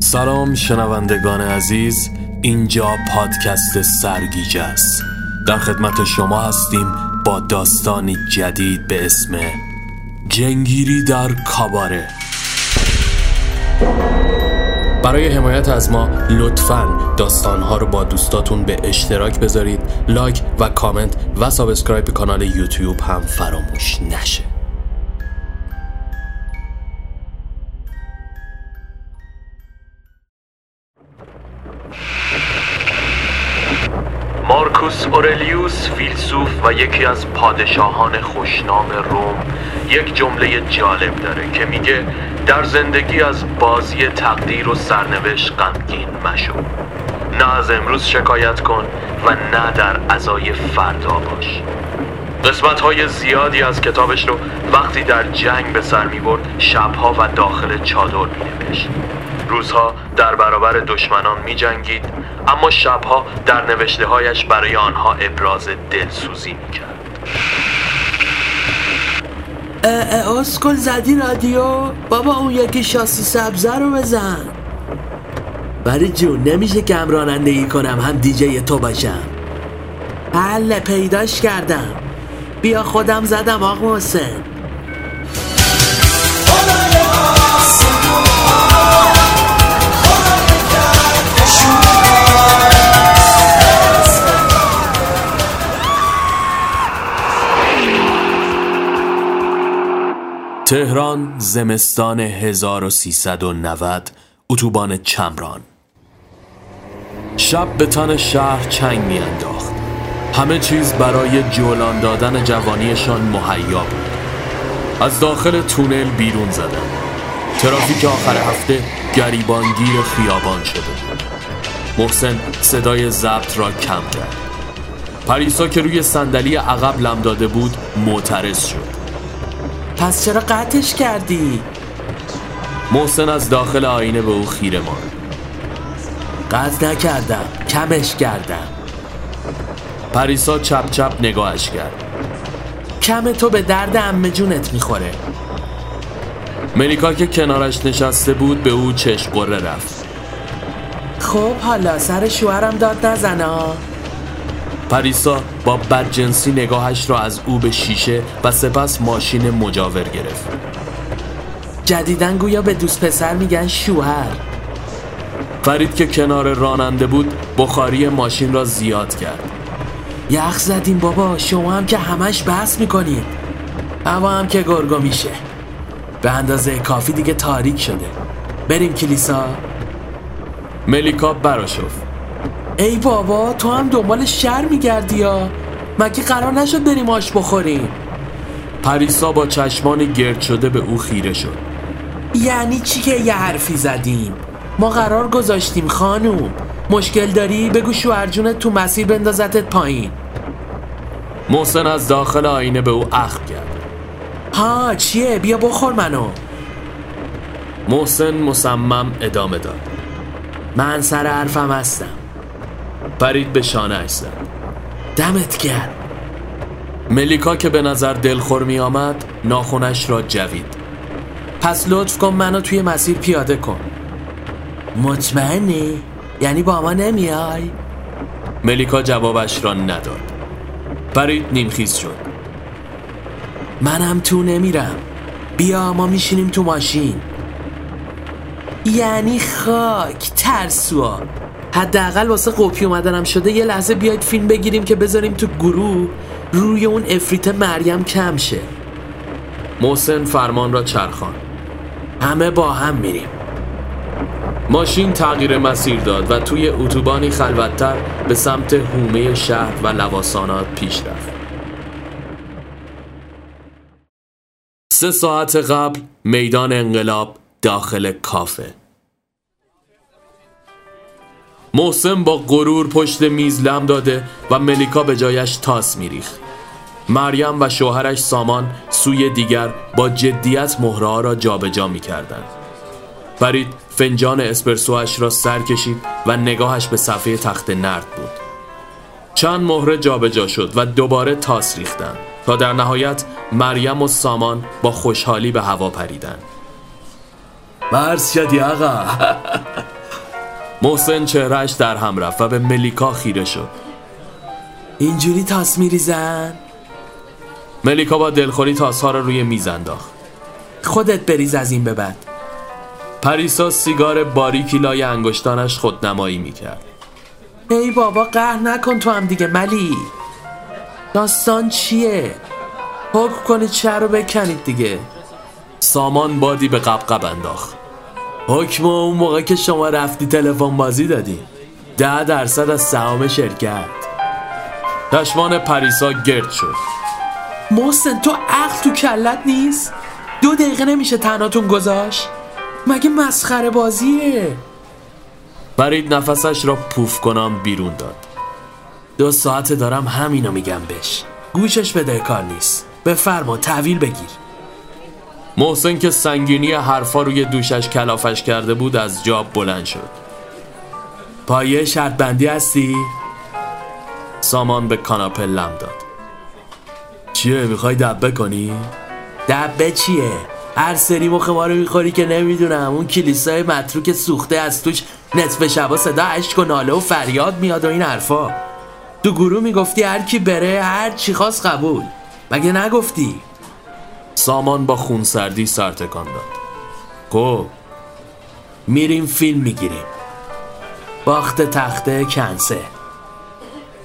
سلام شنوندگان عزیز اینجا پادکست سرگیجه است. در خدمت شما هستیم با داستانی جدید به اسم جن گیری در کاباره. برای حمایت از ما لطفا داستانها رو با دوستاتون به اشتراک بذارید like و کامنت و subscribe کانال یوتیوب هم فراموش نشه. مارکوس اورلیوس فیلسوف و یکی از پادشاهان خوشنام روم یک جمله جالب داره که میگه در زندگی از بازی تقدیر و سرنوشت غمگین مشو. نه از امروز شکایت کن و نه در ازای فردا باش. قسمت های زیادی از کتابش رو وقتی در جنگ به سر می برد شبها و داخل چادر می نوشت روزها در برابر دشمنان می جنگید اما شبها در نوشته هایش برای آنها ابراز دلسوزی می کرد اسکل زدی رادیو. بابا اون یکی شاسی سبزه رو بزن. برای جون نمیشه کم رانندگی کنم هم دیجی تو باشم. بله پیداش کردم. بیا خودم زدم آقا حسین. تهران زمستان 1390 اتوبان چمران. شب به تن شهر چنگ میانداخت. همه چیز برای جولان دادن جوانیشان مهیا بود. از داخل تونل بیرون زدن. ترافیک آخر هفته گریبانگیر خیابان شده محسن صدای ضبط را کم کرد. پریسا که روی صندلی عقب لم داده بود معترض شد. پس چرا قطعش کردی؟ محسن از داخل آینه به او خیره ماند. قطع نکردم کمش کردم. پریسا چپ چپ نگاهش کرد. کم تو به درد امه جونت می‌خوره. ملیکا که کنارش نشسته بود به او چشم قره رفت. خب حالا سر شوهرم داد نزنه پریسا با بدجنسی نگاهش را از او به شیشه و سپس ماشین مجاور گرفت. جدیدن گویا به دوست پسر میگن شوهر. فرید که کنار راننده بود بخاری ماشین را زیاد کرد. یخ زدیم بابا شما هم که همش بحث می‌کنید. هوا هم که گرگو میشه. به اندازه کافی دیگه تاریک شده. بریم کلیسا. ملیکا براشفت. ای بابا تو هم دنبال شر میگردی یا؟ مگه قرار نشد بریم آش بخوریم؟ پریسا با چشمان گرد شده به او خیره شد. یعنی چی که یه حرفی زدیم؟ ما قرار گذاشتیم خانوم. مشکل داری؟ بگو شوهرجونت تو مسیر بندازتت پایین. محسن از داخل آینه به او اخم کرد. ها چیه؟ بیا بخور منو. محسن مصمم ادامه داد. من سر حرفم هستم. پرید به شانه زد دمت گرم. ملیکا که به نظر دلخور می آمد ناخونش را جوید. پس لطف کن منو توی مسیر پیاده کن. مطمئنی؟ یعنی با ما نمیای؟ ملیکا جوابش را نداد. پرید نیمخیز شد. منم تو نمیرم. بیا ما میشینیم تو ماشین. یعنی خاک ترسوا. حداقل واسه قپی اومدنم شده یه لحظه بیاید فیلم بگیریم که بذاریم تو گروه روی اون افریت مریم کم شه. محسن فرمان را چرخان همه با هم میریم. ماشین تغییر مسیر داد و توی اتوبانی خلوتتر به سمت هومه شهر و لواسانات پیش رفت. سه ساعت قبل میدان انقلاب داخل کافه. محسن با غرور پشت میز لم داده و ملیکا به جایش تاس میریخت. مریم و شوهرش سامان سوی دیگر با جدیت مهره را جابجا می‌کردند. فرید فنجان اسپرسوش را سر کشید و نگاهش به صفحه تخت نرد بود. چند مهره جابجا شد و دوباره تاس ریختند تا در نهایت مریم و سامان با خوشحالی به هوا پریدن مرس شدی آقا. محسن چهرش در هم رفت و به ملیکا خیره شد. اینجوری تاس میریزن؟ ملیکا با دلخوری تاسها را روی میز انداخت. خودت بریز از این به بعد. پریسا سیگار باریکی لای انگشتانش خودنمایی می‌کرد. ای بابا قهر نکن تو هم دیگه ملی. داستان چیه؟ حکم کنید شهر رو بکنید دیگه. سامان بادی به قبقب انداخت. حکم اون موقع که شما رفتی تلفن بازی دادی. ده درصد از سهام شرکت. چشمان پریسا گرد شد. محسن تو عقل تو کلت نیست؟ دو دقیقه نمیشه تناتون گذاشت؟ مگه مسخره بازیه؟ برید نفسش را پوف کنم بیرون داد. دو ساعت دارم همینو میگم بش گوشش بده کار نیست. بفرما تحویل بگیر. محسن که سنگینی حرفا روی دوشش کلافش کرده بود از جاب بلند شد پایه شرط بندی هستی؟ سامان به کاناپه لم داد چیه می‌خوای دبه کنی؟ دبه چیه؟ هر سری مخ ما رو می‌خوری که نمی‌دونم اون کلیسای متروک سوخته از توش نصف شبا صدا عشق و ناله و فریاد میاد و این حرفا تو گروه می‌گفتی هر کی بره هر چی خواست قبول مگه نگفتی؟ سامان با خونسردی سر تکان داد. خب میریم فیلم می‌گیریم. باخت تخته کنسه.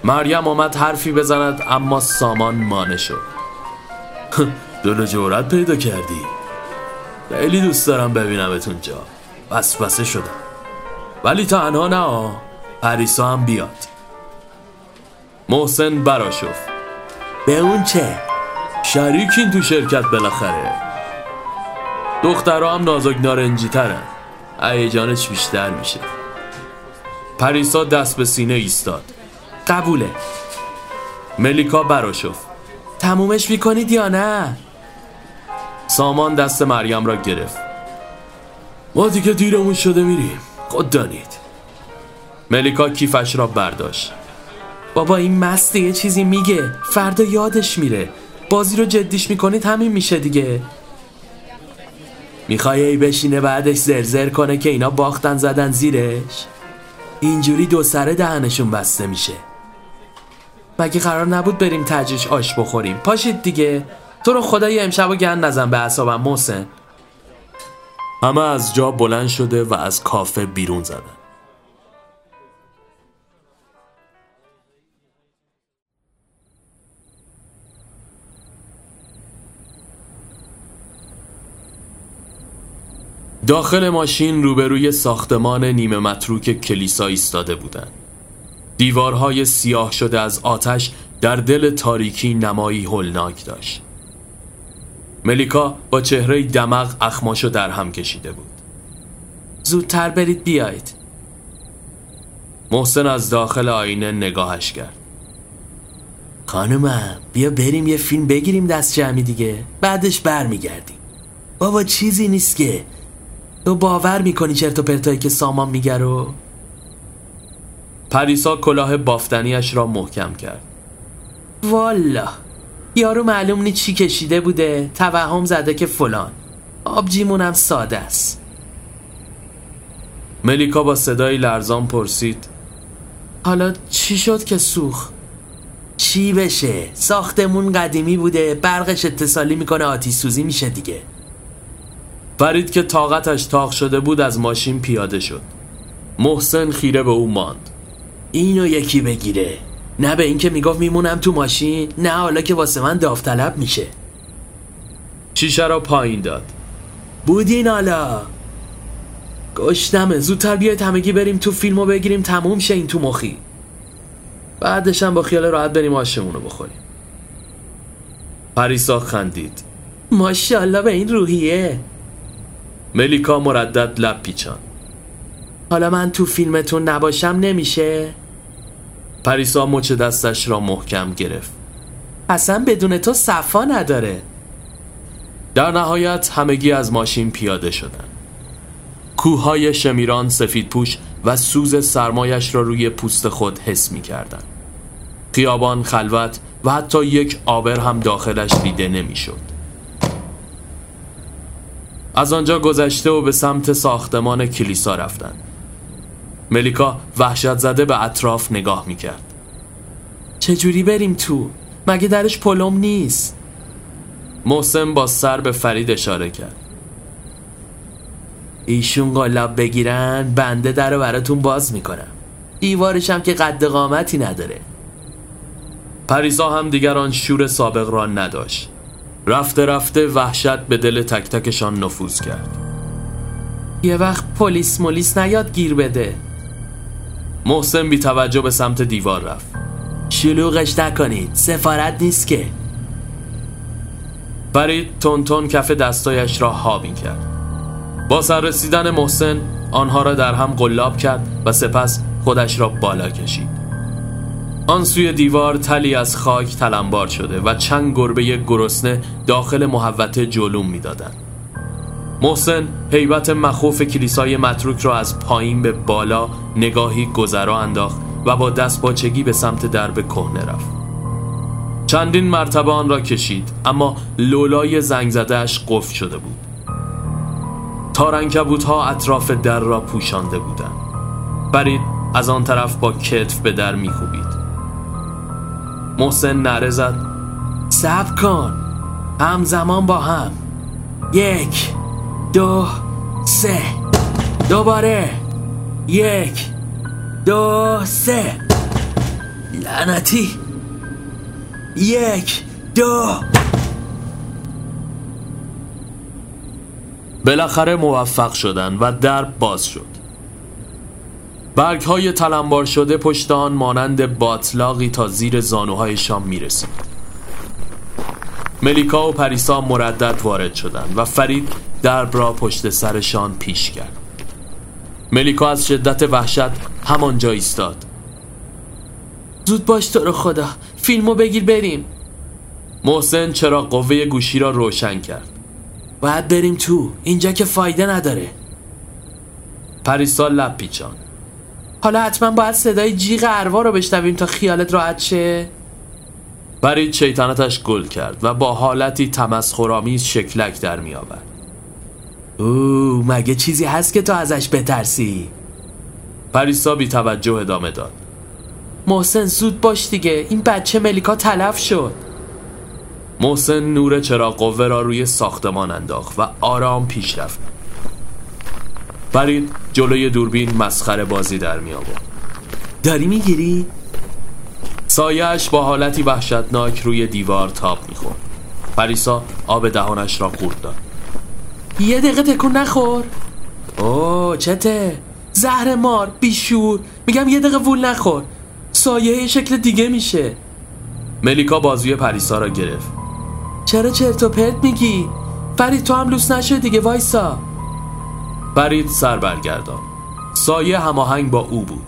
مریم آمد حرفی بزند اما سامان مانه شد. دل جورت پیدا کردی. خیلی دوست دارم ببینمت اونجا وسوسه شدم. ولی تنها نه پریسا هم بیاد. محسن براشف به اون چه؟ شریکین تو شرکت بالاخره. دخترها هم نازک نارنجی ترن هیجانش بیشتر میشه. پریسا دست به سینه ایستاد. قبوله. ملیکا براشف. تمومش می‌کنید یا نه؟ سامان دست مریم را گرفت. ما دیگه دیرمون شده میریم. خود دانید. ملیکا کیفش را برداشت. بابا این مسته یه چیزی میگه. فردا یادش میره. بازی رو جدیش می‌کنید همین میشه دیگه. می‌خوای ای بشینه بعدش زرزر کنه که اینا باختن زدن زیرش؟ اینجوری دو سره دهنشون بسته میشه. مگه قرار نبود بریم تجریش آش بخوریم؟ پاشید دیگه. تو رو خدا یه امشب و گن نزن به اصابم محسن. همه از جا بلند شده و از کافه بیرون زدن. داخل ماشین روبروی ساختمان نیمه متروک کلیسا ایستاده بودند. دیوارهای سیاه شده از آتش در دل تاریکی نمایی هولناک داشت. ملیکا با چهره دمغ اخماشو در هم کشیده بود. زودتر برید بیایید. محسن از داخل آینه نگاهش کرد. خانومم بیا بریم یه فیلم بگیریم دست جمعی دیگه بعدش برمیگردیم بابا چیزی نیست که تو باور می‌کنی چرت و پرتایی که سامان میگه رو؟ پریسا کلاه بافتنیش را محکم کرد. والا یارو معلوم نی چی کشیده بوده توهم زده که فلان. آبجیمونم ساده است. ملیکا با صدای لرزان پرسید. حالا چی شد که سوخ؟ چی بشه؟ ساختمون قدیمی بوده برقش اتصالی می‌کنه آتیش سوزی میشه دیگه. فرید که طاقتش تاق شده بود از ماشین پیاده شد. محسن خیره به او ماند. اینو یکی بگیره. نه به اینکه می‌گفت میمونم تو ماشین نه حالا که واسه من داوطلب میشه. شیشه را پایین داد. بودین حالا. گشتمه. زودتر بیاید همگی بریم تو فیلمو بگیریم. تموم شه این تو مخی. بعدش هم با خیال راحت بریم آشمونو بخوریم. پریسا خندید. ماشاءالله به این روحیه. ملیکا مردد لب پیچان حالا من تو فیلمتون نباشم نمیشه؟ پریسا مچ دستش را محکم گرفت اصلا بدون تو صفا نداره در نهایت همگی از ماشین پیاده شدند. کوههای شمیران سفید پوش و سوز سرمایش را روی پوست خود حس می کردن. خیابان خلوت و حتی یک آبر هم داخلش دیده نمی‌شد. از آنجا گذشته و به سمت ساختمان کلیسا رفتند. ملیکا وحشت زده به اطراف نگاه می‌کرد چجوری بریم تو؟ مگه درش پلم نیست؟ محسن با سر به فرید اشاره کرد ایشون قلاب بگیرن بنده در رو براتون باز می‌کنم دیوارش هم که قد قامتی نداره پریسا هم دیگر آن شور سابق را نداشت رفته رفته وحشت به دل تک تکشان نفوذ کرد. یه وقت پلیس ملیس نیاد گیر بده. محسن بی توجه به سمت دیوار رفت. شلوغش نکنید سفارت نیست که. فرید تون تون کف دستایش را ها کرد. با سر رسیدن محسن آنها را در هم قلاب کرد و سپس خودش را بالا کشید. آن سوی دیوار تلی از خاک تلمبار شده و چند گربه گرسنه داخل محوطه جلوم می‌دادند. محسن حیبت مخوف کلیسای متروک را از پایین به بالا نگاهی گذرا انداخت و با دست باچگی به سمت درب کهنه رفت. چندین مرتبه آن را کشید اما لولای زنگ زدهش قفل شده بود. تارنکبوت ها اطراف در را پوشانده بودند. فرید از آن طرف با کتف به در میکوبید. محسن نره زد. سب کن. همزمان با هم. یک دو سه. دوباره. یک دو سه. لعنتی. یک دو. بالاخره موفق شدند و درب باز شد. برگ های تلمبار شده پشت آن مانند باطلاقی تا زیر زانوهایشان می‌رسید. ملیکا و پریسا مردد وارد شدند و فرید درب را پشت سرشان پیش کرد. ملیکا از شدت وحشت همانجا ایستاد. زود باش تو رو خدا فیلمو بگیر بریم. محسن چرا قوه گوشی را روشن کرد. باید بریم تو اینجا که فایده نداره. پریسا لب پیچان حالا حتما باید صدای جیغ اروا رو بشنویم تا خیالت راحت شه. برید شیطنتش گل کرد و با حالتی تمسخرآمیز شکلک در می آورد. او مگه چیزی هست که تو ازش بترسی؟ پریسا بی توجه ادامه داد. محسن زود باش دیگه این بچه ملیکا تلف شد. محسن نور چراغ قوه را روی ساختمان انداخت و آرام پیش رفت. فرید جلوی دوربین مسخره بازی در می آورد. داری می‌گیری؟ سایش با حالتی وحشتناک روی دیوار تاب می‌خورد پریسا آب دهانش را قورت داد. یه دقیقه تکون نخور. اوه چته؟ زهر مار بیشور. میگم یه دقیقه وول نخور. سایه شکل دیگه میشه. ملیکا بازوی پریسا را گرفت. چرا چرت و پرت میگی؟ فرید تو هم لوس نشد دیگه وایسا. فرید سر برگردان. سایه هماهنگ با او بود.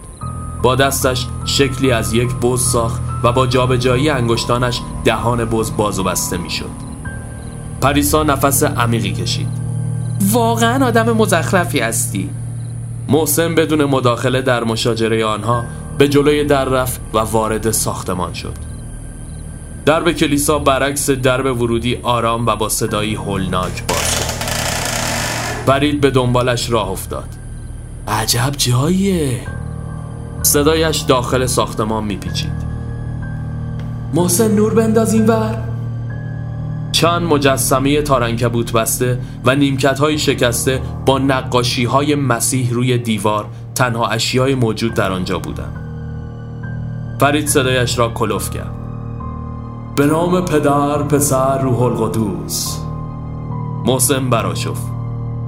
با دستش شکلی از یک بز ساخت و با جابجایی انگشتانش دهان بز باز و بسته می‌شد. پریسا نفس عمیقی کشید. واقعا آدم مزخرفی هستی. محسن بدون مداخله در مشاجره آنها به جلوی در رفت و وارد ساختمان شد. درب کلیسا برعکس درب ورودی آرام و با صدایی هولناک فرید به دنبالش راه افتاد. عجب جاییه. صدایش داخل ساختمان میپیچید. محسن نور بنداز این ور. چند مجسمه تارنکبوت بسته و نیمکت های شکسته با نقاشی های مسیح روی دیوار تنها اشیای موجود در آنجا بودند. فرید صدایش را کلوف کرد. به نام پدر پسر روح القدوس. محسن براشف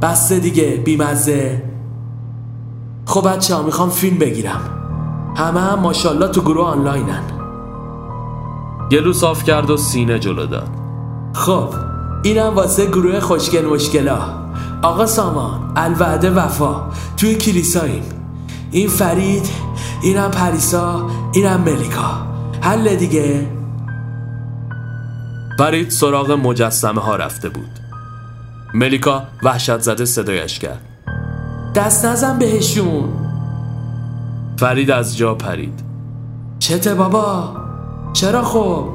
بسته دیگه بیمزه. خب بچه ها می‌خوام فیلم بگیرم. همه هم ماشالله تو گروه آنلاینن. گلو صاف کرد و سینه جلو داد. خب اینم واسه گروه خوشگل مشکلا. آقا سامان الوعده وفا. توی کلیساییم. این فرید اینم پریسا اینم ملیکا. حل دیگه. فرید سراغ مجسمه ها رفته بود. ملیکا وحشت زده صدایش کرد. دست نزن بهشون. فرید از جا پرید. چته بابا؟ چرا خب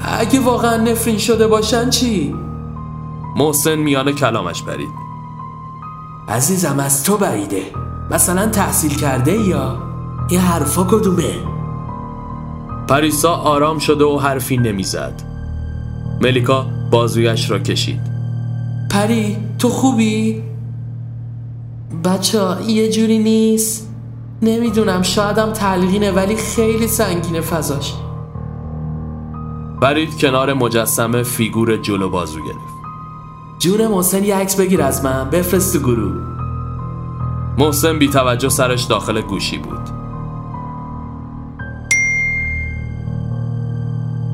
اگه واقعا نفرین شده باشن چی؟ محسن میان کلامش برید. عزیزم از تو بعیده مثلا تحصیل کرده یا؟ این حرفا کدومه؟ پریسا آرام شده و حرفی نمی‌زد. ملیکا بازویش را کشید. پری تو خوبی؟ بچه یه جوری نیست. نمی‌دونم شایدم تلقینه ولی خیلی سنگینه فضاش. برید کنار مجسمه فیگور جلو بازو گرفت. جون محسن یه عکس بگیر از من. بفرست تو گروه. محسن بی توجه سرش داخل گوشی بود.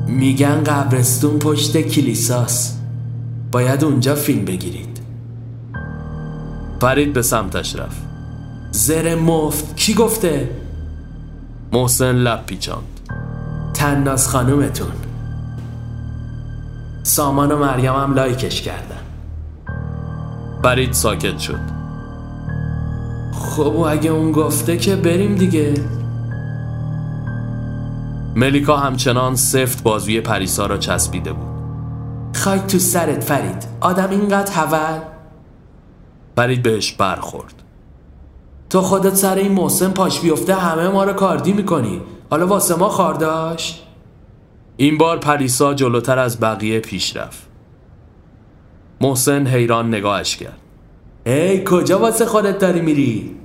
میگن قبرستون پشت کلیساس باید اونجا فیلم بگیرید. فرید به سمتش رفت. زر مفت. کی گفته؟ محسن لب پیچاند. تناس خانومتون. سامان و مریم هم لایکش کردن. فرید ساکت شد. خب و اگه اون گفته که بریم دیگه. ملیکا همچنان سفت بازوی پریسا را چسبیده بود. خاک تو سرت فرید. آدم اینقدر حول. فرید بهش برخورد. تو خودت سر این محسن پاش بیفته همه ما رو کاردی می‌کنی. حالا واسه ما خارداش این بار پریسا جلوتر از بقیه پیش رفت. محسن حیران نگاهش کرد. ای کجا واسه خودت داری میری؟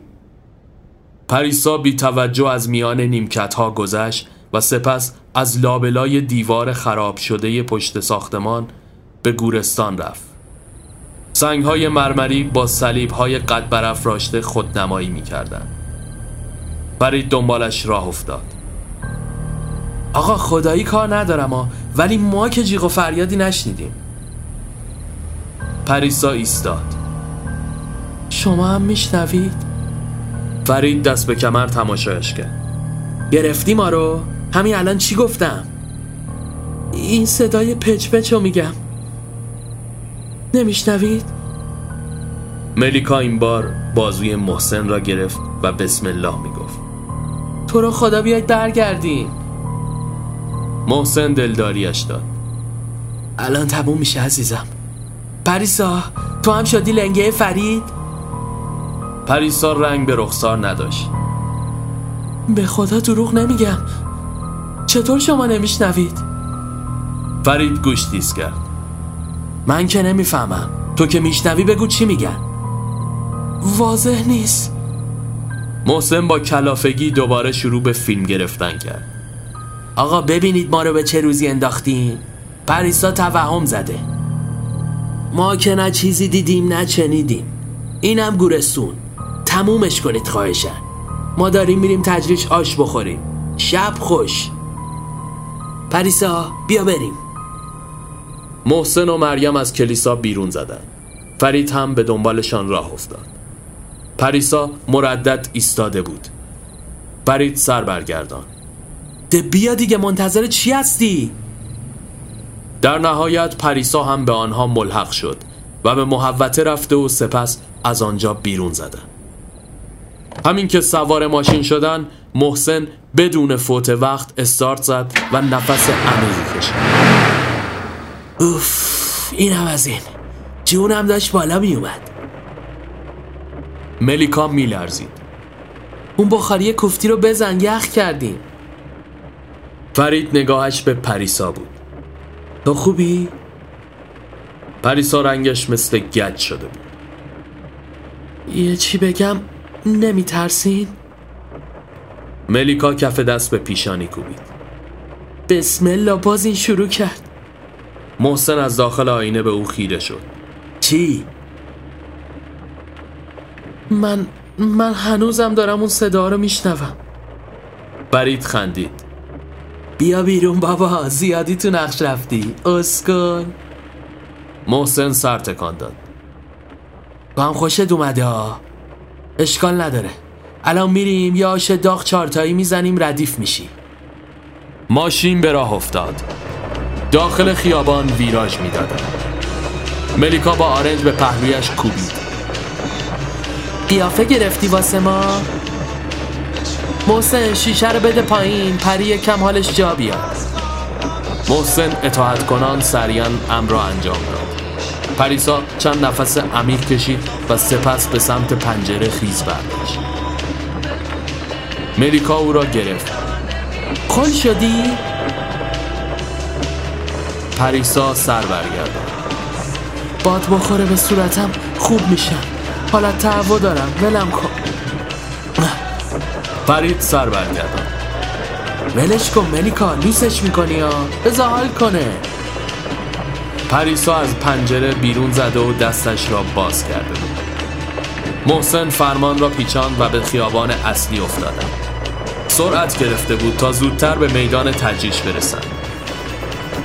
پریسا بی توجه از میان نیمکت ها گذشت و سپس از لابلای دیوار خراب شده پشت ساختمان به گورستان رفت سنگ های مرمری با سلیب های قد برافراشته خودنمایی می کردن. فرید دنبالش راه افتاد آقا خدایی کار ندارم ها ولی ما که جیغ و فریادی نشنیدیم پریسا ایستاد شما هم میشنوید؟ فرید دست به کمر تماشایش کرد گرفتی ما رو؟ همین الان چی گفتم؟ این صدای پچ پچ رو میگم نمیشنوید؟ ملیکا این بار بازوی محسن را گرفت و بسم الله می‌گفت. تو رو خدا بیاید برگردین محسن دلداریش داد. الان تموم میشه عزیزم. پریسا تو هم شدی لنگه فرید؟ پریسا رنگ به رخسار نداشت. به خدا دروغ نمیگم. چطور شما نمیشنوید؟ فرید گوش دیز کرد. من که نمی‌فهمم. تو که میشنوی بگو چی میگن. واضح نیست. محسن با کلافگی دوباره شروع به فیلم گرفتن کرد. آقا ببینید ما رو به چه روزی انداختیم پریسا توهم زده. ما که نه چیزی دیدیم نه چنیدیم. اینم گورستون. تمومش کنید خواهشن ما داریم میریم تجریش آش بخوریم. شب خوش. پریسا بیا بریم. محسن و مریم از کلیسا بیرون زدن فرید هم به دنبالشان راه افتاد. پریسا مردد ایستاده بود. فرید سر برگردان. ده بیا دیگه منتظر چی هستی؟ در نهایت پریسا هم به آنها ملحق شد و به محوته رفته و سپس از آنجا بیرون زدن. همین که سوار ماشین شدن محسن بدون فوت وقت استارت زد و نفس عمیقی کشید. اوف این هم از این. جونم داشت بالا می اومد. ملیکا میلرزید اون بخاری کوفتی رو بزن یخ کردیم. فرید نگاهش به پریسا بود. تو خوبی؟ پریسا رنگش مثل گچ شده بود. یه چی بگم؟ نمی ترسین؟ ملیکا کف دست به پیشانی کوبید. بسم الله باز این شروع کرد. محسن از داخل آینه به او خیره شد. چی؟ من من هنوزم دارم اون صدا رو میشنوم. فرید خندید. بیا بیرون بابا زیادی تو نقش رفتی. اسکل محسن سر تکان داد. با هم خوشت اومده ها. اشکال نداره. الان میریم یا آش داغ چارتایی می‌زنیم ردیف میشی ماشین به راه افتاد. داخل خیابان ویراژ می‌دادن ملیکا با آرنج به پهلویش کوبید. قیافه گرفتی واسه ما؟ محسن شیشه رو بده پایین. پری کم حالش جا بیاد. محسن اطاعت کنان سریعا امر را انجام داد. پریسا چند نفس عمیق کشید و سپس به سمت پنجره خیز برداشت ملیکا او را گرفت. خل شدی؟ پریسا سر برگردان. باد بخوره به صورتم خوب میشم حالت تعو دارم ولم کن. فرید سر برگردان. ولش کن ملیکا لیسش می‌کنی ها. بذار حال کنه. پریسا از پنجره بیرون زده و دستش را باز کرده بود. محسن فرمان را پیچاند و به خیابان اصلی افتادند سرعت گرفته بود تا زودتر به میدان تجریش برسند.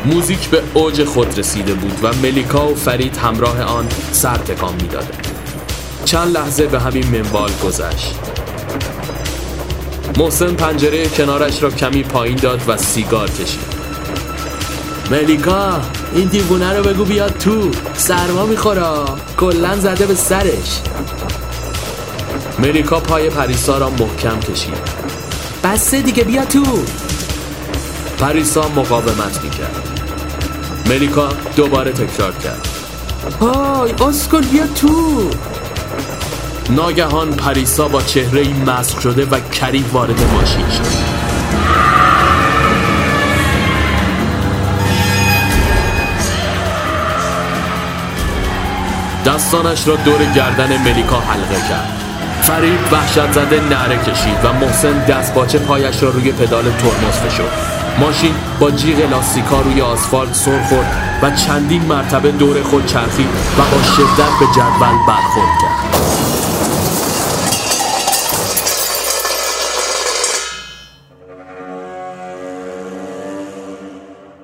موزیک به اوج خود رسیده بود و ملیکا و فرید همراه آن سر تکان می‌دادند. چند لحظه به همین منوال گذشت. محسن پنجره کنارش را کمی پایین داد و سیگار کشید. ملیکا این دیوونه رو بگو بیاد تو. سرما می‌خوره. کلا زده به سرش. ملیکا پای پریسا را محکم کشید. بسه دیگه بیا تو. پریسا مقاومت می‌کرد. ملیکا دوباره تکرار کرد. های اسکل بیا تو. ناگهان پریسا با چهره ای مسخ شده و کریه وارد ماشین شد. دستانش را دور گردن ملیکا حلقه کرد. فرید وحشت زده نعره کشید و محسن دست باچه پایش را روی پدال ترمز فشرد. ماشین با جیغ لاستیکا روی آسفالت سر خورد و چندین مرتبه دور خود چرخید و با شدت به جدول برخورد کرد.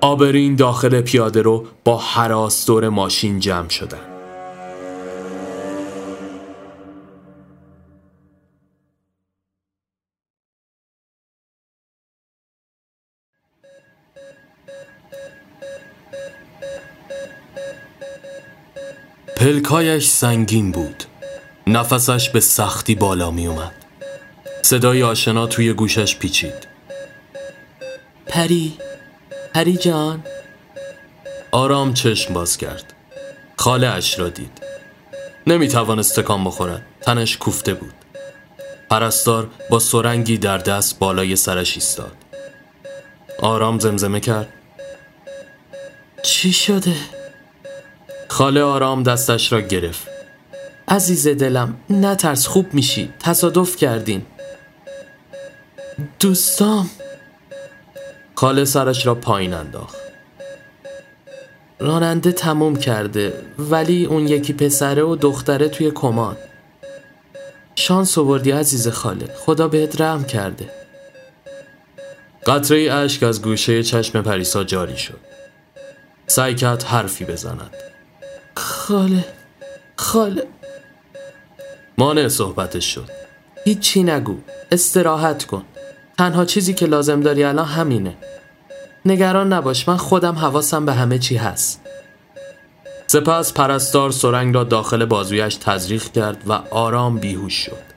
آبرین داخل پیاده رو با حراس دور ماشین جمع شدن. پلکایش سنگین بود. نفسش به سختی بالا می اومد. صدای آشنا توی گوشش پیچید. پری پری جان. آرام چشم باز کرد. خاله اش را دید. نمی توانست تکان بخورد. تنش کوفته بود. پرستار با سرنگی در دست بالای سرش ایستاد. آرام زمزمه کرد. چی شده؟ خاله آرام دستش را گرفت. عزیز دلم نترس خوب میشی. تصادف کردین. دوستام. خاله سرش را پایین انداخت. راننده تموم کرده ولی اون یکی پسره و دختره توی کمان. شانس آوردی عزیز خاله. خدا بهت رحم کرده. قطره اشک از گوشه چشم پریسا جاری شد. سعی کرد حرفی بزند. خاله خاله. مانع صحبتش شد. هیچی نگو استراحت کن. تنها چیزی که لازم داری الان همینه. نگران نباش من خودم حواسم به همه چی هست. سپس پرستار سرنگ را داخل بازویش تزریق کرد و آرام بیهوش شد.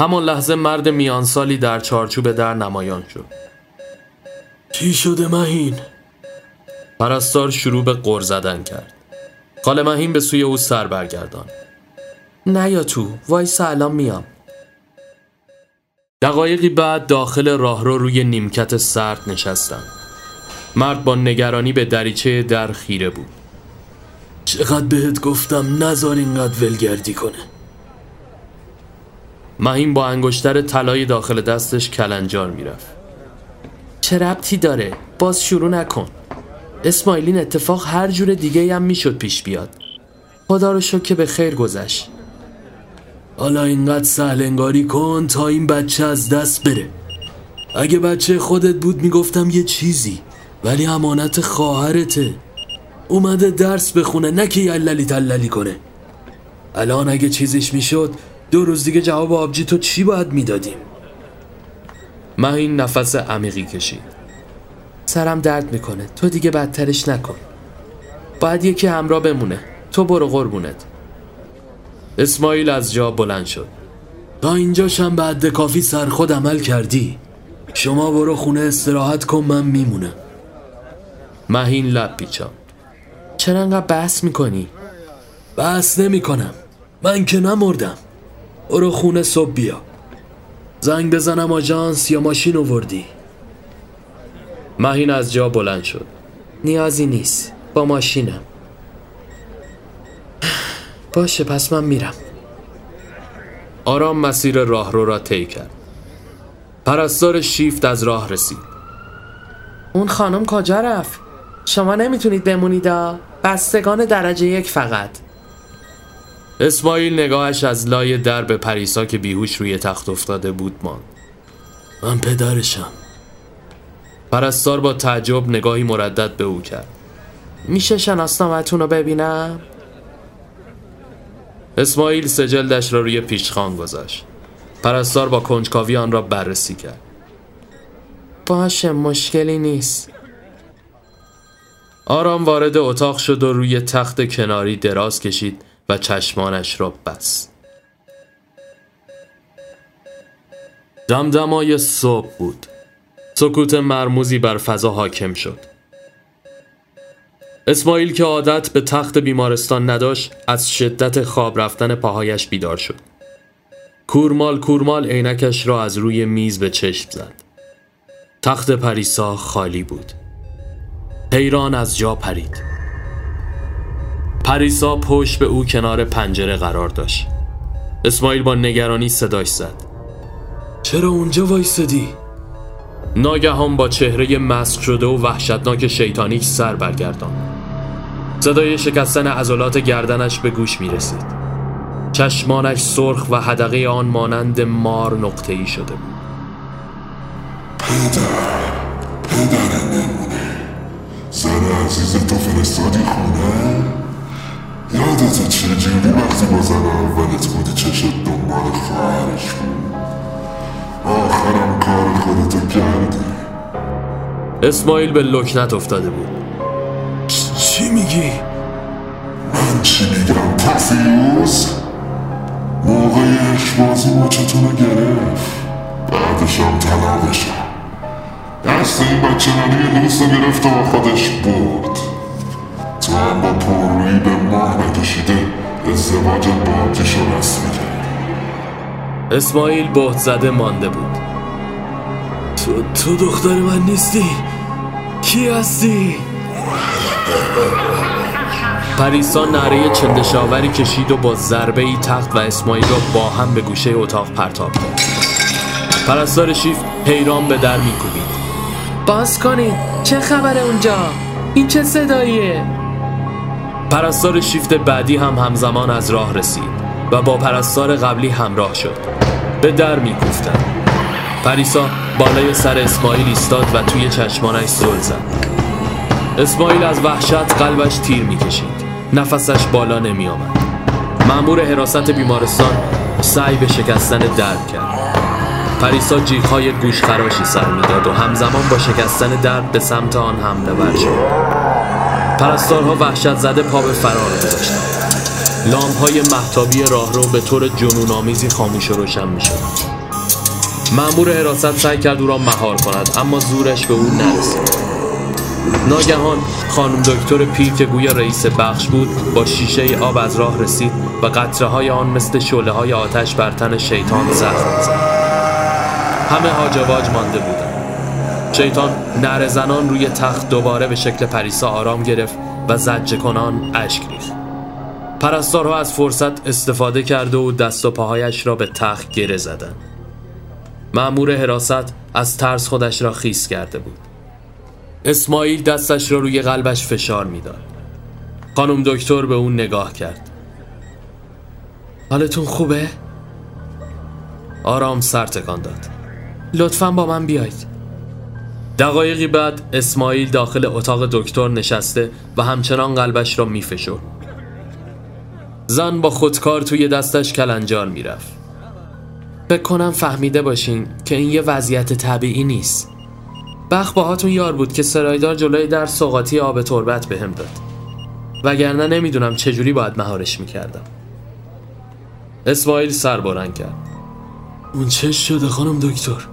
همان لحظه مرد میانسالی در چارچوب در نمایان شد. چی شده مهین؟ پرستار شروع به قر زدن کرد. خاله مهین به سوی او سر برگردان نیا تو وای الان میام. دقایقی بعد داخل راهرو روی نیمکت سرد نشستم. مرد با نگرانی به دریچه در خیره بود. چقدر بهت گفتم نزار اینقدر ولگردی کنه. مهین با انگشتر طلای داخل دستش کلنجار می‌رفت. چه ربطی داره؟ باز شروع نکن. اسماعیلین اتفاق هر جور دیگه هم می‌شد پیش بیاد. خدا رو شکر که به خیر گذشت. حالا اینقدر سهلنگاری کن تا این بچه از دست بره. اگه بچه خودت بود می‌گفتم یه چیزی ولی امانت خواهرته. اومده درس بخونه نه که یللی تللی کنه. الان اگه چیزیش می‌شد دو روز دیگه جواب آبجی تو چی باید می‌دادیم؟ این نفس عمیقی کشید. سرم درد می‌کنه. تو دیگه بدترش نکن. باید یکی همراه بمونه. تو برو قربونت. اسماعیل از جا بلند شد. تا اینجاشم به حد کافی سرخود عمل کردی. شما برو خونه استراحت کن من میمونم. مهین لب پیچم چرا انقدر بحث می‌کنی؟ بحث نمی‌کنم. من که نمردم. برو خونه صبح بیا. زنگ بزنم آژانس یا ماشین آوردی مهین از جا بلند شد. نیازی نیست. با ماشینم. باشه پس من میرم. آرام مسیر راهرو را طی کرد. پرستار شیفت از راه رسید. اون خانم کجا رفت؟ شما نمی‌تونید بمونید بستگان درجه یک فقط. اسماعیل نگاهش از لای در به پریسا که بیهوش روی تخت افتاده بود ماند. من پدرشم. پرستار با تعجب نگاهی مردد به او کرد. میشه شناسنامتون رو ببینم؟ اسماعیل سجلدش را روی پیشخان گذاشت. پرستار با کنجکاوی آن را بررسی کرد. باشه مشکلی نیست. آرام وارد اتاق شد و روی تخت کناری دراز کشید و چشمانش را بست. دمدمای صبح بود. سکوت مرموزی بر فضا حاکم شد. اسماعیل که عادت به تخت بیمارستان نداشت از شدت خواب رفتن پاهایش بیدار شد. کورمال کورمال عینکش را از روی میز به چشم زد. تخت پریسا خالی بود. حیران از جا پرید. پریسا پشت به او کنار پنجره قرار داشت. اسماعیل با نگرانی صداش زد. چرا اونجا وایستدی؟ ناگهان با چهره مسک شده و وحشتناک شیطانی سر برگردان. صدای شکستن عضلات گردنش به گوش می رسید چشمانش سرخ و حدقه آن مانند مار نقطه ای شده بود. پدر پدر نمونه. زن عزیز تو فرستادی خونه؟ یادت چجوری وقتی با زن اولت بودی چشت دنبال خواهرش بود؟ آخرم کار خودتو کردی اسماعیل به لکنت افتاده بود. چی میگی؟ من چی میگم پفیوز موقعش بازی مچتون رو گرفت بعدشم طلاقشم دست این بچه نانی دوست رو گرفت و با خودش برد. تو هم با پررویی به ماه نکشیده ازدواج بابجیشو رسمی کردی اسماعیل بهت زده مانده بود تو, تو دختر من نیستی؟ کی هستی؟ پریسا نره چندشاوری کشید و با ضربه ای تخت و اسماعیل را با هم به گوشه اتاق پرتاب کرد پرستار شیف حیران به در میکوبید باز کنید چه خبره اونجا؟ این چه صداییه؟ پرستار شیفت بعدی هم همزمان از راه رسید و با پرستار قبلی همراه شد به در میکوفتند. پریسا بالای سر اسماعیل ایستاد و توی چشمانش زل زد. اسماعیل از وحشت قلبش تیر می‌کشید. نفسش بالا نمی آمد حراست بیمارستان سعی به شکستن در کرد. پریسا جیغهای گوش خراشی سر می‌داد و همزمان با شکستن در به سمت آن حمله ور شد. پرستارها وحشت زده پا به فرار گذاشتند. لامپ های محتابی راهرو به طور جنون آمیزی خاموش و روشن شد مأمور حراست سعی کرد او را مهار کند اما زورش به او نرسید. ناگهان خانم دکتر پیر که گویا رئیس بخش بود با شیشه آب از راه رسید و قطره های آن مثل شله های آتش بر تن شیطان زخم زد همه هاجواج مانده بودند. شیطان نعره زنان روی تخت دوباره به شکل پریسا آرام گرفت و زجه کنان اشک ریخت. پرستارها از فرصت استفاده کرده و دست و پاهایش را به تخت گره زدند. مأمور حراست از ترس خودش را خیس کرده بود. اسماعیل دستش را روی قلبش فشار می‌داد. خانم دکتر به اون نگاه کرد. حالتون خوبه؟ آرام سر تکان داد. لطفا با من بیاید دقایقی بعد اسماعیل داخل اتاق دکتر نشسته و همچنان قلبش را میفشرد. زن با خودکار توی دستش کلنجار می‌رفت. فکر کنم فهمیده باشین که این یه وضعیت طبیعی نیست. بخ باهاتون یار بود که سرایدار جلوی در سوقاتی آب تربت بهم داد. وگرنه نمی‌دونم چجوری باید مهارش می‌کردم. اسماعیل سر بلند کرد. اون چش شده خانم دکتر؟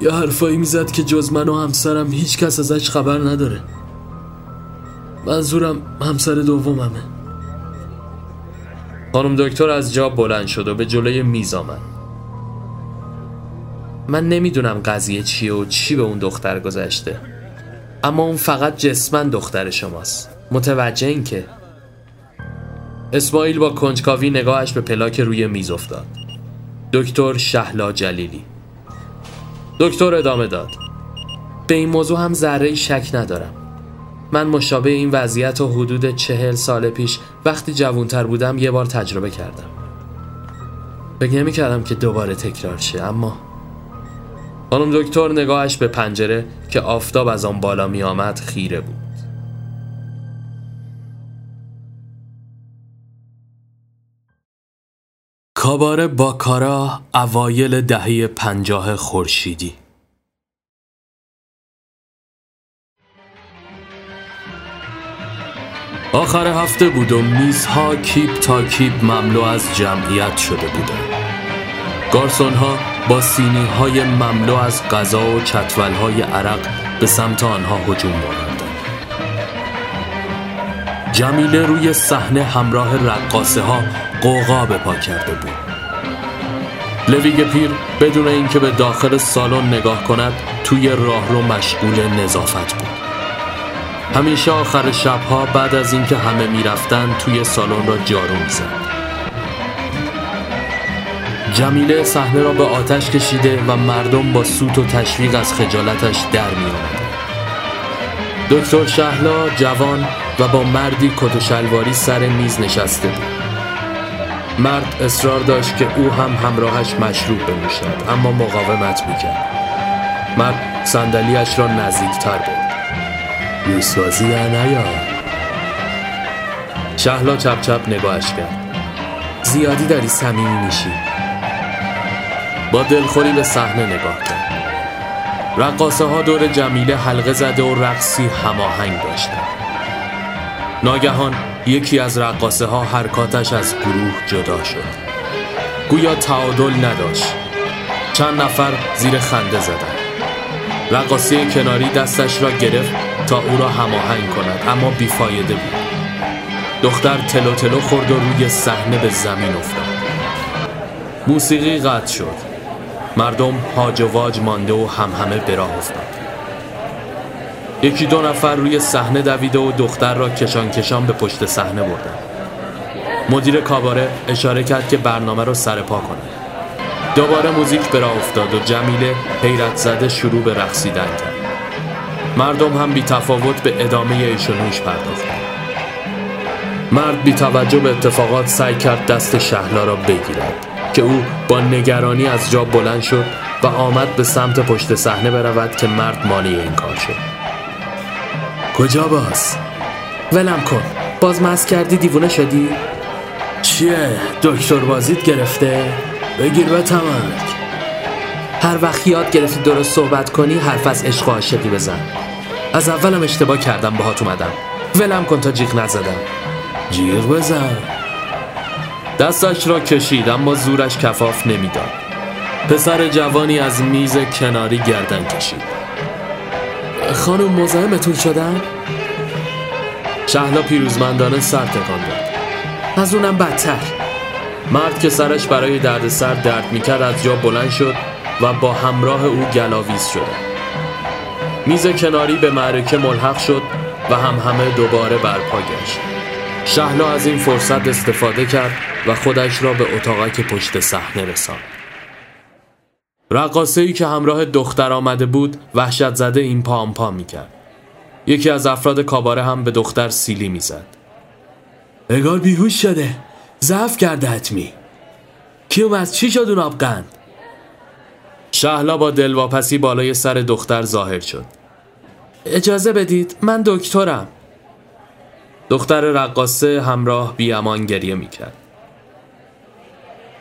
یه حرفایی می‌زد که جز من و همسرم هیچ کس ازش خبر نداره. منظورم همسر دوممه. خانم دکتر از جا بلند شد و به جلوی میز آمد. من نمی‌دونم قضیه چیه و چی به اون دختر گذشته اما اون فقط جسمن دختر شماست. متوجه این که؟ اسماعیل با کنجکاوی نگاهش به پلاک روی میز افتاد. دکتر شهلا جلیلی. دکتر ادامه داد. به این موضوع هم ذره شک ندارم. من مشابه این وضعیت و حدود چهل سال پیش وقتی جوانتر بودم یه بار تجربه کردم. فکر نمی کردم که دوباره تکرار شه اما خانم دکتر نگاهش به پنجره که آفتاب از آن بالا می آمد خیره بود. کابار باکارا اوایل دهه پنجاه خورشیدی. آخر هفته بود و میزها کیپ تا کیپ مملو از جمعیت شده بودند. گارسون ها با سینی های مملو از غذا و چتول های عرق به سمت آنها هجوم آوردند. جمیله روی صحنه همراه رقاصه ها غوغا به پا کرده بود. لویگ پیر بدون اینکه به داخل سالن نگاه کند توی راهرو مشغول نظافت بود. همیشه آخر شبها بعد از اینکه همه می‌رفتن توی سالن را جارو می‌زد. جمیله صحنه را به آتش کشیده و مردم با سوت و تشویق از خجالتش در می دکتر شهلا جوان و با مردی کت و شلواری سر میز نشسته بود. مرد اصرار داشت که او هم همراهش مشروب بنوشد اما مقاومت می‌کرد. مرد صندلیاش را نزدیکتر برد. یوسوازی یا نیا شهلا چپ چپ نگاهش کرد. زیادی داری صمیمی میشی. با دلخوری به صحنه نگاه کرد. رقاصه ها دور جمیله حلقه زده و رقصی هماهنگ داشتند. ناگهان یکی از رقاصه ها حرکاتش از گروه جدا شد. گویا تعادل نداشت. چند نفر زیر خنده زدند. رقاصه کناری دستش را گرفت تا او را هماهنگ کند اما بیفایده بود. دختر تلو تلو خورد و روی صحنه به زمین افتاد. موسیقی قطع شد. مردم هاج و واج مانده و هم همه به راه افتاد. یکی دو نفر روی صحنه دویده و دختر را کشان کشان به پشت صحنه بردن مدیر کاباره اشاره کرد که برنامه را سر پا کند. دوباره موزیک به راه افتاد و جمیله حیرت زده شروع به رقصیدن کرد. مردم هم بی تفاوت به ادامه ایشونوش پرداختند مرد بی توجه به اتفاقات سعی کرد دست شهلا را بگیرد که او با نگرانی از جا بلند شد و آمد به سمت پشت صحنه برود که مرد مانع این کار شد کجا باز؟ ولم کن باز مست کردی دیوونه شدی؟ چیه؟ دکتر بازیت گرفته؟ بگیر به تمک هر وقت یاد گرفتی درست صحبت کنی حرف از عشق و عاشقی بزن. از اولم اشتباه کردم باهات اومدم. ولم کن تا جیغ نزدم. جیغ بزن. دستش را کشید اما زورش کفاف نمی‌داد. پسر جوانی از میز کناری گردن کشید. خانم مزاحمتون شدن؟ شهلا پیروزمندانه سر تکان داد. از اونم بدتر. مرد که سرش برای دردسر درد می‌کرد از جا بلند شد. و با همراه او گلاویز شد میز کناری به معرکه ملحق شد و هم همه دوباره برپا گشت شهلا از این فرصت استفاده کرد و خودش را به اتاقک پشت صحنه رساند. رقاصه ای که همراه دختر آمده بود وحشت زده این پام پا می کرد. یکی از افراد کاباره هم به دختر سیلی می‌زد. اگار بیهوش شده ضعف کرده حتمی کیوم از چی شد اون آبقند؟ شهلا با دلواپسی بالای سر دختر ظاهر شد. اجازه بدید من دکترم. دختر رقاصه همراه بیامان گریه می‌کرد.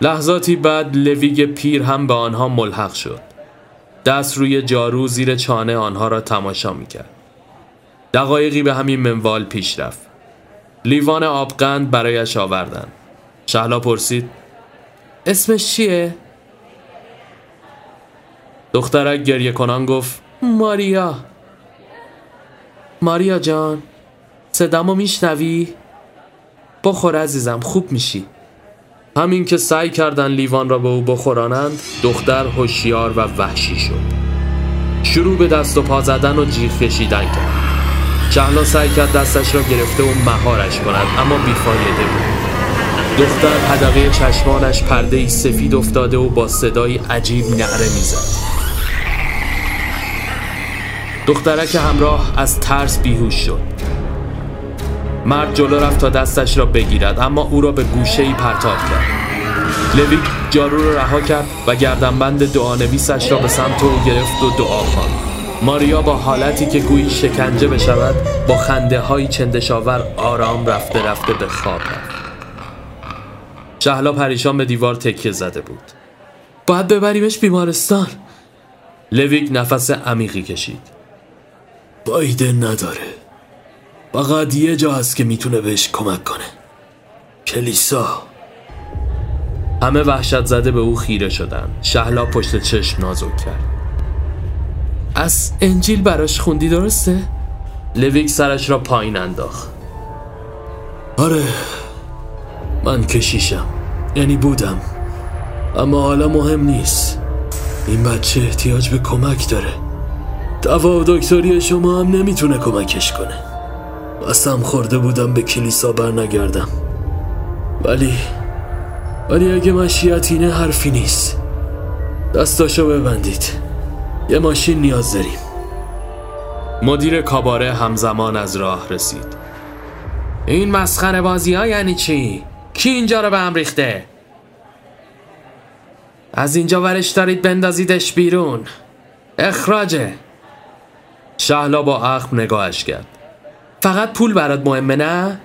لحظاتی بعد لویگ پیر هم به آنها ملحق شد. دست روی جارو زیر چانه آنها را تماشا می‌کرد. دقایقی به همین منوال پیش رفت. لیوان آبقند برایش آوردن شهلا پرسید اسمش چیه؟ دخترک گریه کنان گفت ماریا. ماریا جان صدامو میشنوی؟ بخور عزیزم خوب میشی. همین که سعی کردن لیوان را به او بخورانند دختر هوشیار و وحشی شد. شروع به دست و پا زدن و جیغ کشیدن کرد. شهلا سعی کرد دستش را گرفته و مهارش کند اما بیفایده بود. دختر حدقه چشمانش پرده ای سفید افتاده و با صدای عجیب نعره می‌زد. دخترک همراه از ترس بیهوش شد. مرد جلو رفت تا دستش را بگیرد اما او را به گوشه ای پرتاب کرد. لویک جارو را رها کرد و گردنبند دعانویسش را به سمت او گرفت و دعا خواند. ماریا با حالتی که گویی شکنجه بشود با خنده های چندشاور آرام رفته رفته به خواب رفت. شهلا پریشان به دیوار تکیه زده بود. باید ببریمش بیمارستان. لویک نفس عمیقی کشید. فایده نداره. فقط یه جا هست که می‌تونه بهش کمک کنه. کلیسا. همه وحشت زده به او خیره شدن شهلا پشت چشم نازک کرد. از انجیل براش خوندی درسته؟ لویک سرش را پایین انداخت. آره. من کشیشم. یعنی بودم. اما حالا مهم نیست. این بچه احتیاج به کمک داره. دوا دکتری شما هم نمی‌تونه کمکش کنه. قسم خورده بودم به کلیسا بر نگردم ولی ولی اگه مشیت حرفی نیست. دستاشو ببندید. یه ماشین نیاز داریم. مدیر کاباره همزمان از راه رسید. این مسخره بازی ها یعنی چی؟ کی اینجا رو به هم ریخته؟ از اینجا ورش دارید بندازیدش بیرون. اخراجه. شهلا با اخم نگاهش کرد فقط پول برات مهمه نه؟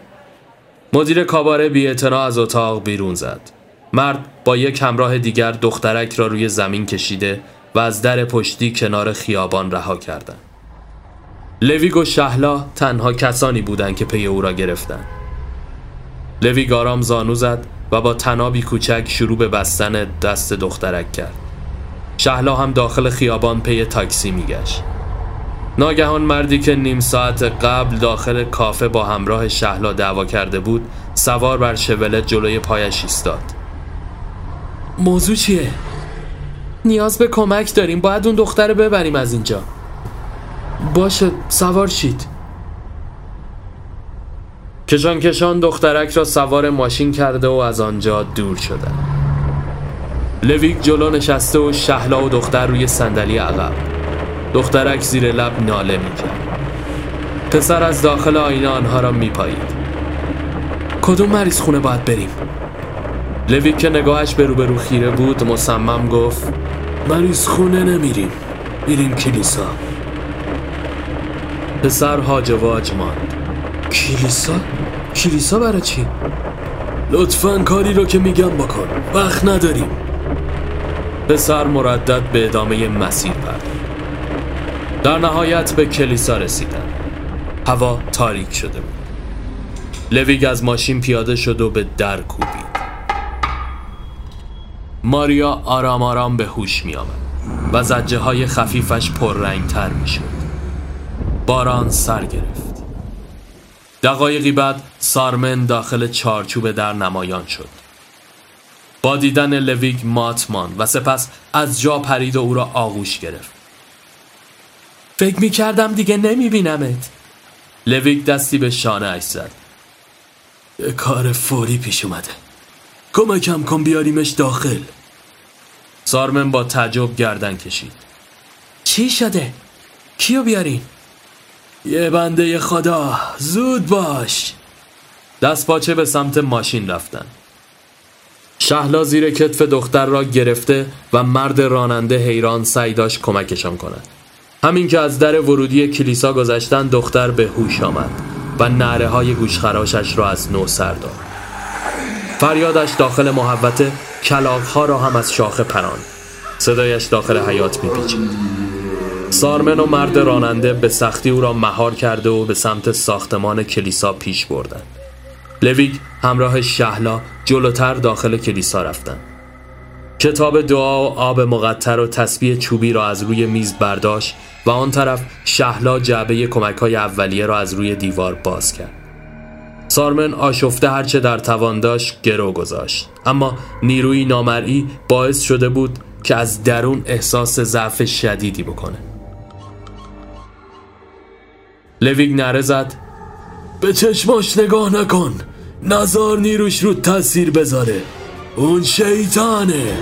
مدیر کاباره بی از اتاق بیرون زد مرد با یک همراه دیگر دخترک را روی زمین کشیده و از در پشتی کنار خیابان رها کردند. لویگ و شهلا تنها کسانی بودند که پی او را گرفتند. لویگ آرام زانو زد و با تنابی کوچک شروع به بستن دست دخترک کرد. شهلا هم داخل خیابان پی تاکسی میگشت. ناگهان مردی که نیم ساعت قبل داخل کافه با همراه شهلا دعوا کرده بود سوار بر شولت جلوی پایش ایستاد. موضوع چیه؟ نیاز به کمک داریم باید اون دختر ببریم از اینجا. باشه سوار شید. کشان کشان دخترک را سوار ماشین کرده و از آنجا دور شدن لویک جلو نشسته و شهلا و دختر روی صندلی عقب. دخترک زیر لب ناله می‌کرد. پسر از داخل آینه آنها را میپایید. کدوم مریض خونه باید بریم؟ لوی که نگاهش به روبرو خیره بود مصمم گفت مریض خونه نمیریم. میریم کلیسا. پسر هاج واج ماند. کلیسا؟ کلیسا برای چی؟ لطفا کاری رو که میگم بکن. وقت نداریم. پسر مردد به ادامه مسیر در نهایت به کلیسا رسیدن. هوا تاریک شده بود. لویگ از ماشین پیاده شد و به در کوبید. ماریا آرام آرام به هوش می آمد و ضجه های خفیفش پررنگ تر می شد. باران سر گرفت. دقایقی بعد سارمن داخل چارچوب در نمایان شد. با دیدن لویگ مات ماند و سپس از جا پرید و او را آغوش گرفت. فکر می کردم دیگه نمی بینمت لویگ دستی به شانه اش زد. یه کار فوری پیش اومده. کمکم کن بیاریمش داخل. سارمن با تعجب گردن کشید. چی شده؟ کیو بیارین؟ یه بنده خدا زود باش. دست باچه به سمت ماشین رفتن. شهلا زیر کتف دختر را گرفته و مرد راننده حیران سعی داشت کمکشان کند. همین که از در ورودی کلیسا گذشتن دختر به هوش آمد و نعره های گوشخراشش را از نو سر داد. فریادش داخل محوته کلاغ ها را هم از شاخه پران صدایش داخل حیات میپیچید. سارمن و مرد راننده به سختی او را مهار کرده و به سمت ساختمان کلیسا پیش بردند. لویگ همراه شهلا جلوتر داخل کلیسا رفتند. کتاب دعا و آب مقطر و تسبیح چوبی را از روی میز برداشت و آن طرف شهلا جعبه کمک های اولیه را از روی دیوار باز کرد. سارمن آشفته هرچه در توان داشت گرو گذاشت. اما نیروی نامرئی باعث شده بود که از درون احساس ضعف شدیدی بکنه. لویگ نره زد. به چشماش نگاه نکن. نزار نیروش رو تاثیر بذاره. اون شیطانه.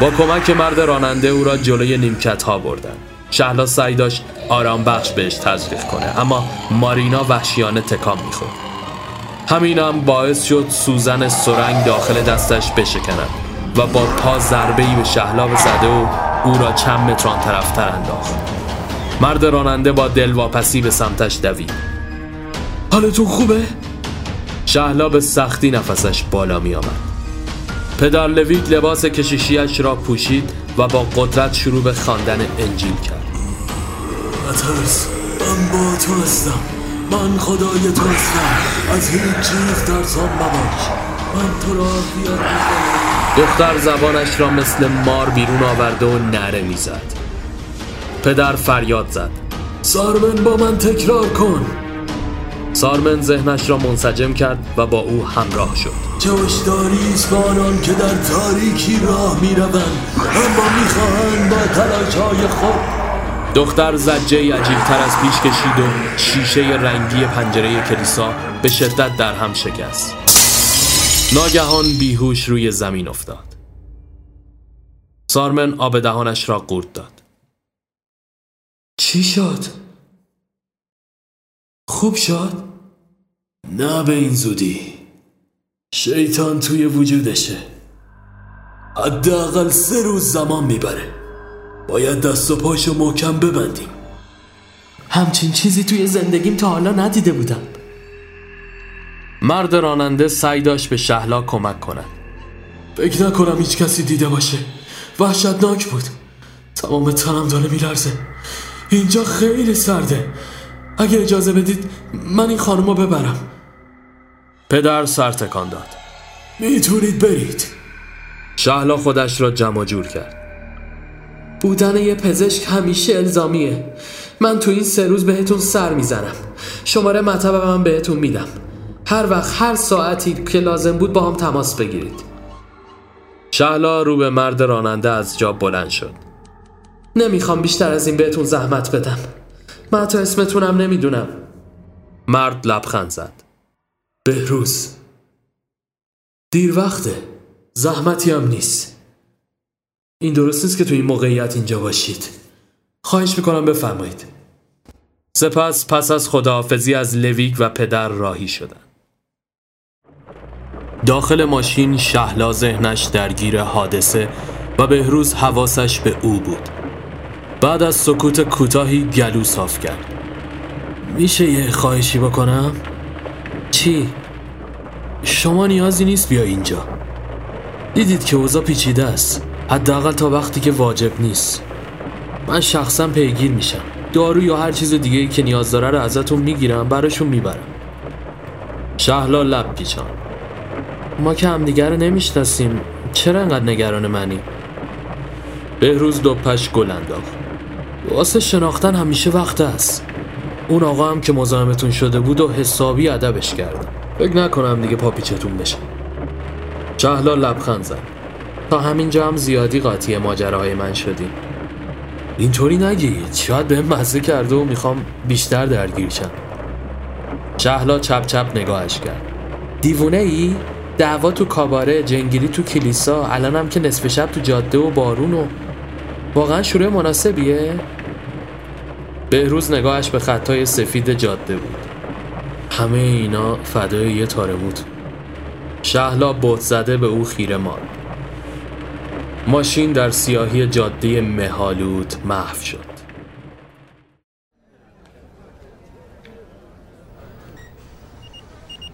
با کمک مرد راننده او را جلوی نیمکت ها بردن. شهلا سعی داشت آرام بخش بهش تزریق کنه اما مارینا وحشیانه تکام می‌خورد. همین هم باعث شد سوزن سرنگ داخل دستش بشکند و با پا ضربه به شهلا زده و او را چند متر آن طرفتر انداخت. مرد راننده با دلواپسی به سمتش دوید. حالتون خوبه؟ شهلا به سختی نفسش بالا می آمد پدر لویک لباس کشیشیش را پوشید و با قدرت شروع به خواندن انجیل کرد. نترس من با تو هستم. من خدای تو هستم. از هیچ چیز ترسان مباش. من تو را دختر زبانش را مثل مار بیرون آورده و نره می‌زد. پدر فریاد زد. سارمن با من تکرار کن. سارمن ذهنش را منسجم کرد و با او همراه شد. جوشداری است آنان که در تاریکی راه می‌روند. اما می‌خواهند با تلاش های خود دختر زجه عجیب تر از پیش کشید و شیشه رنگی پنجره کلیسا به شدت در هم شکست. ناگهان بیهوش روی زمین افتاد. سارمن آب دهانش را قورت داد. چی شد؟ خوب شد؟ نه به این زودی. شیطان توی وجودشه. حداقل سه روز زمان می‌بره. باید دست و پاشو محکم ببندیم. همچین چیزی توی زندگیم تا حالا ندیده بودم. مرد راننده سعی داشت به شهلا کمک کند. فکر نکنم هیچ کسی دیده باشه. وحشتناک بود. تمام تنم داره میلرزه. اینجا خیلی سرده. اگه اجازه بدید من این خانم رو ببرم. پدر سر تکان داد. می‌تونید برید. شهلا خودش را جمع جور کرد. بودن یه پزشک همیشه الزامیه. من تو این سه روز بهتون سر می‌زنم. شماره مطب من بهتون میدم. هر وقت هر ساعتی که لازم بود با هم تماس بگیرید. شهلا رو به مرد راننده از جا بلند شد. نمی‌خوام بیشتر از این بهتون زحمت بدم. من حتی اسمتونم نمی‌دونم. مرد لبخند زد. بهروز. دیر وقته. زحمتی هم نیست. این درست نیست که تو این موقعیت اینجا باشید. خواهش می‌کنم بفرمایید. سپس پس از خداحافظی از لویک و پدر راهی شدن. داخل ماشین شهلا ذهنش درگیر حادثه و بهروز حواسش به او بود. بعد از سکوت کوتاهی گلو صاف کرد. میشه یه خواهشی بکنم؟ چی؟ شما نیازی نیست بیا اینجا. دیدید که اوضاع پیچیده است. حداقل تا وقتی که واجب نیست. من شخصا پیگیر میشم. دارو یا هر چیز دیگه که نیاز داره رو ازتون می‌گیرم براشون می‌برم. شهلا لب پیچان. ما که همدیگه رو نمی‌شناسیم. چرا انقدر نگران منی؟ بهروز دوپش گل انداخت. واسه شناختن همیشه وقت است. اون آقا هم که مزاحمتون شده بود و حسابی ادبش کردم. فکر نکنم دیگه پاپیچتون بشه. شهلا لبخند زد. تا همینجا هم زیادی قاطی ماجراهای من شدیم. اینطوری نگید شاید به مزه کرده و می‌خوام بیشتر درگیر شم. شهلا چپ چپ نگاهش کرد. دیوونه ای؟ دعوا تو کاباره جنگیری تو کلیسا الانم که نصف شب تو جاده و بارون و واقعا شروع مناسبیه؟ بهروز نگاهش به خطای سفید جاده بود. همه اینا فدای یه تاره بود. شهلا بوت زده به او خیره ماند. ماشین در سیاهی جاده مهالود محو شد.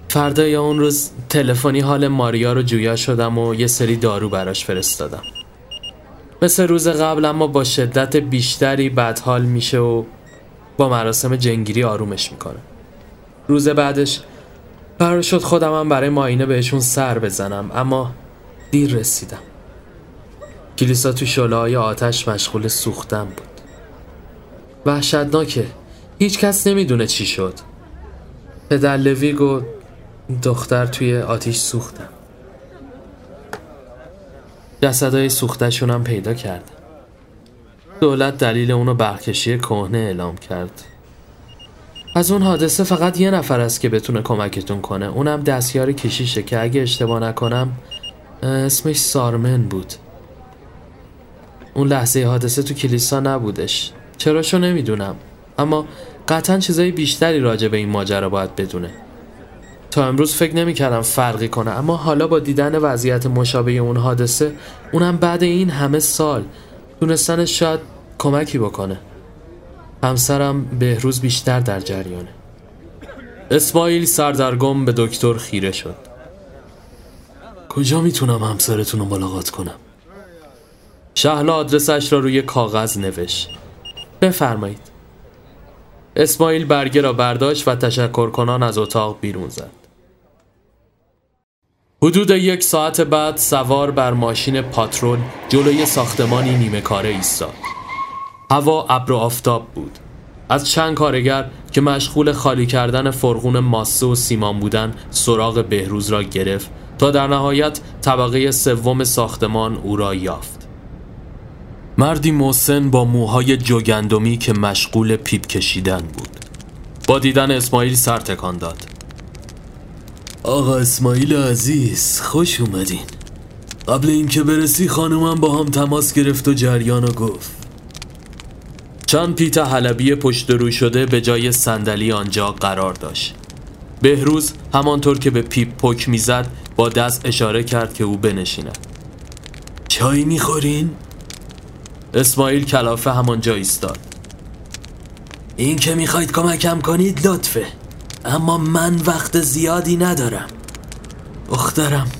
فردای اون روز تلفنی حال ماریا رو جویا شدم و یه سری دارو براش فرستادم. مثل روز قبل اما با شدت بیشتری بدحال میشه و با مراسم جنگیری آرومش می‌کنه. روز بعدش قرار شد خودم برای ماینه بهشون سر بزنم اما دیر رسیدم. کلیسا تو آتش مشغول سوختن بود. وحشتناکه. هیچ کس نمی‌دونه چی شد. پدر لویگ و دختر توی آتیش سوختن. جسدهای سوختشون هم پیدا کرد دولت دلیل اونو برکشی کهنه اعلام کرد. از اون حادثه فقط یه نفر است که بتونه کمکتون کنه. اونم دستیار کشیشه که اگه اشتباه نکنم اسمش سارمن بود. اون لحظه حادثه تو کلیسا نبودش. چراشو نمی‌دونم. اما قطعا چیزای بیشتری راجع به این ماجرا باید بدونه. تا امروز فکر نمی‌کردم فرقی کنه اما حالا با دیدن وضعیت مشابه اون حادثه اونم بعد این همه سال دونستنش شاید کمکی بکنه. همسرم بهروز بیشتر در جریانه. اسماعیل سردرگم به دکتر خیره شد. کجا می‌تونم همسرتون رو ملاقات کنم؟ شهلا آدرسش را روی کاغذ نوشت. بفرمایید. اسماعیل برگه را برداشت و تشکر کنان از اتاق بیرون زد. حدود یک ساعت بعد سوار بر ماشین پاترول جلوی ساختمانی نیمه کاره ایستاد. هوا ابر و آفتاب بود. از چند کارگر که مشغول خالی کردن فرغون ماسه و سیمان بودن سراغ بهروز را گرفت تا در نهایت طبقه سوم ساختمان او را یافت. مردی محسن با موهای جوگندمی که مشغول پیپ کشیدن بود. با دیدن اسماعیل سر تکان داد. آقا اسماعیل عزیز خوش اومدین. قبل اینکه برسی خانومم با هم تماس گرفت و جریان و گفت. چند پیت حلبی پشت رو شده به جای صندلی آنجا قرار داشت. بهروز همانطور که به پیپ پک می‌زد با دست اشاره کرد که او بنشیند. چای می‌خورین؟ اسماعیل کلافه همانجا ایستاد. این که می‌خواید کمکم کنید لطفه اما من وقت زیادی ندارم. دخترم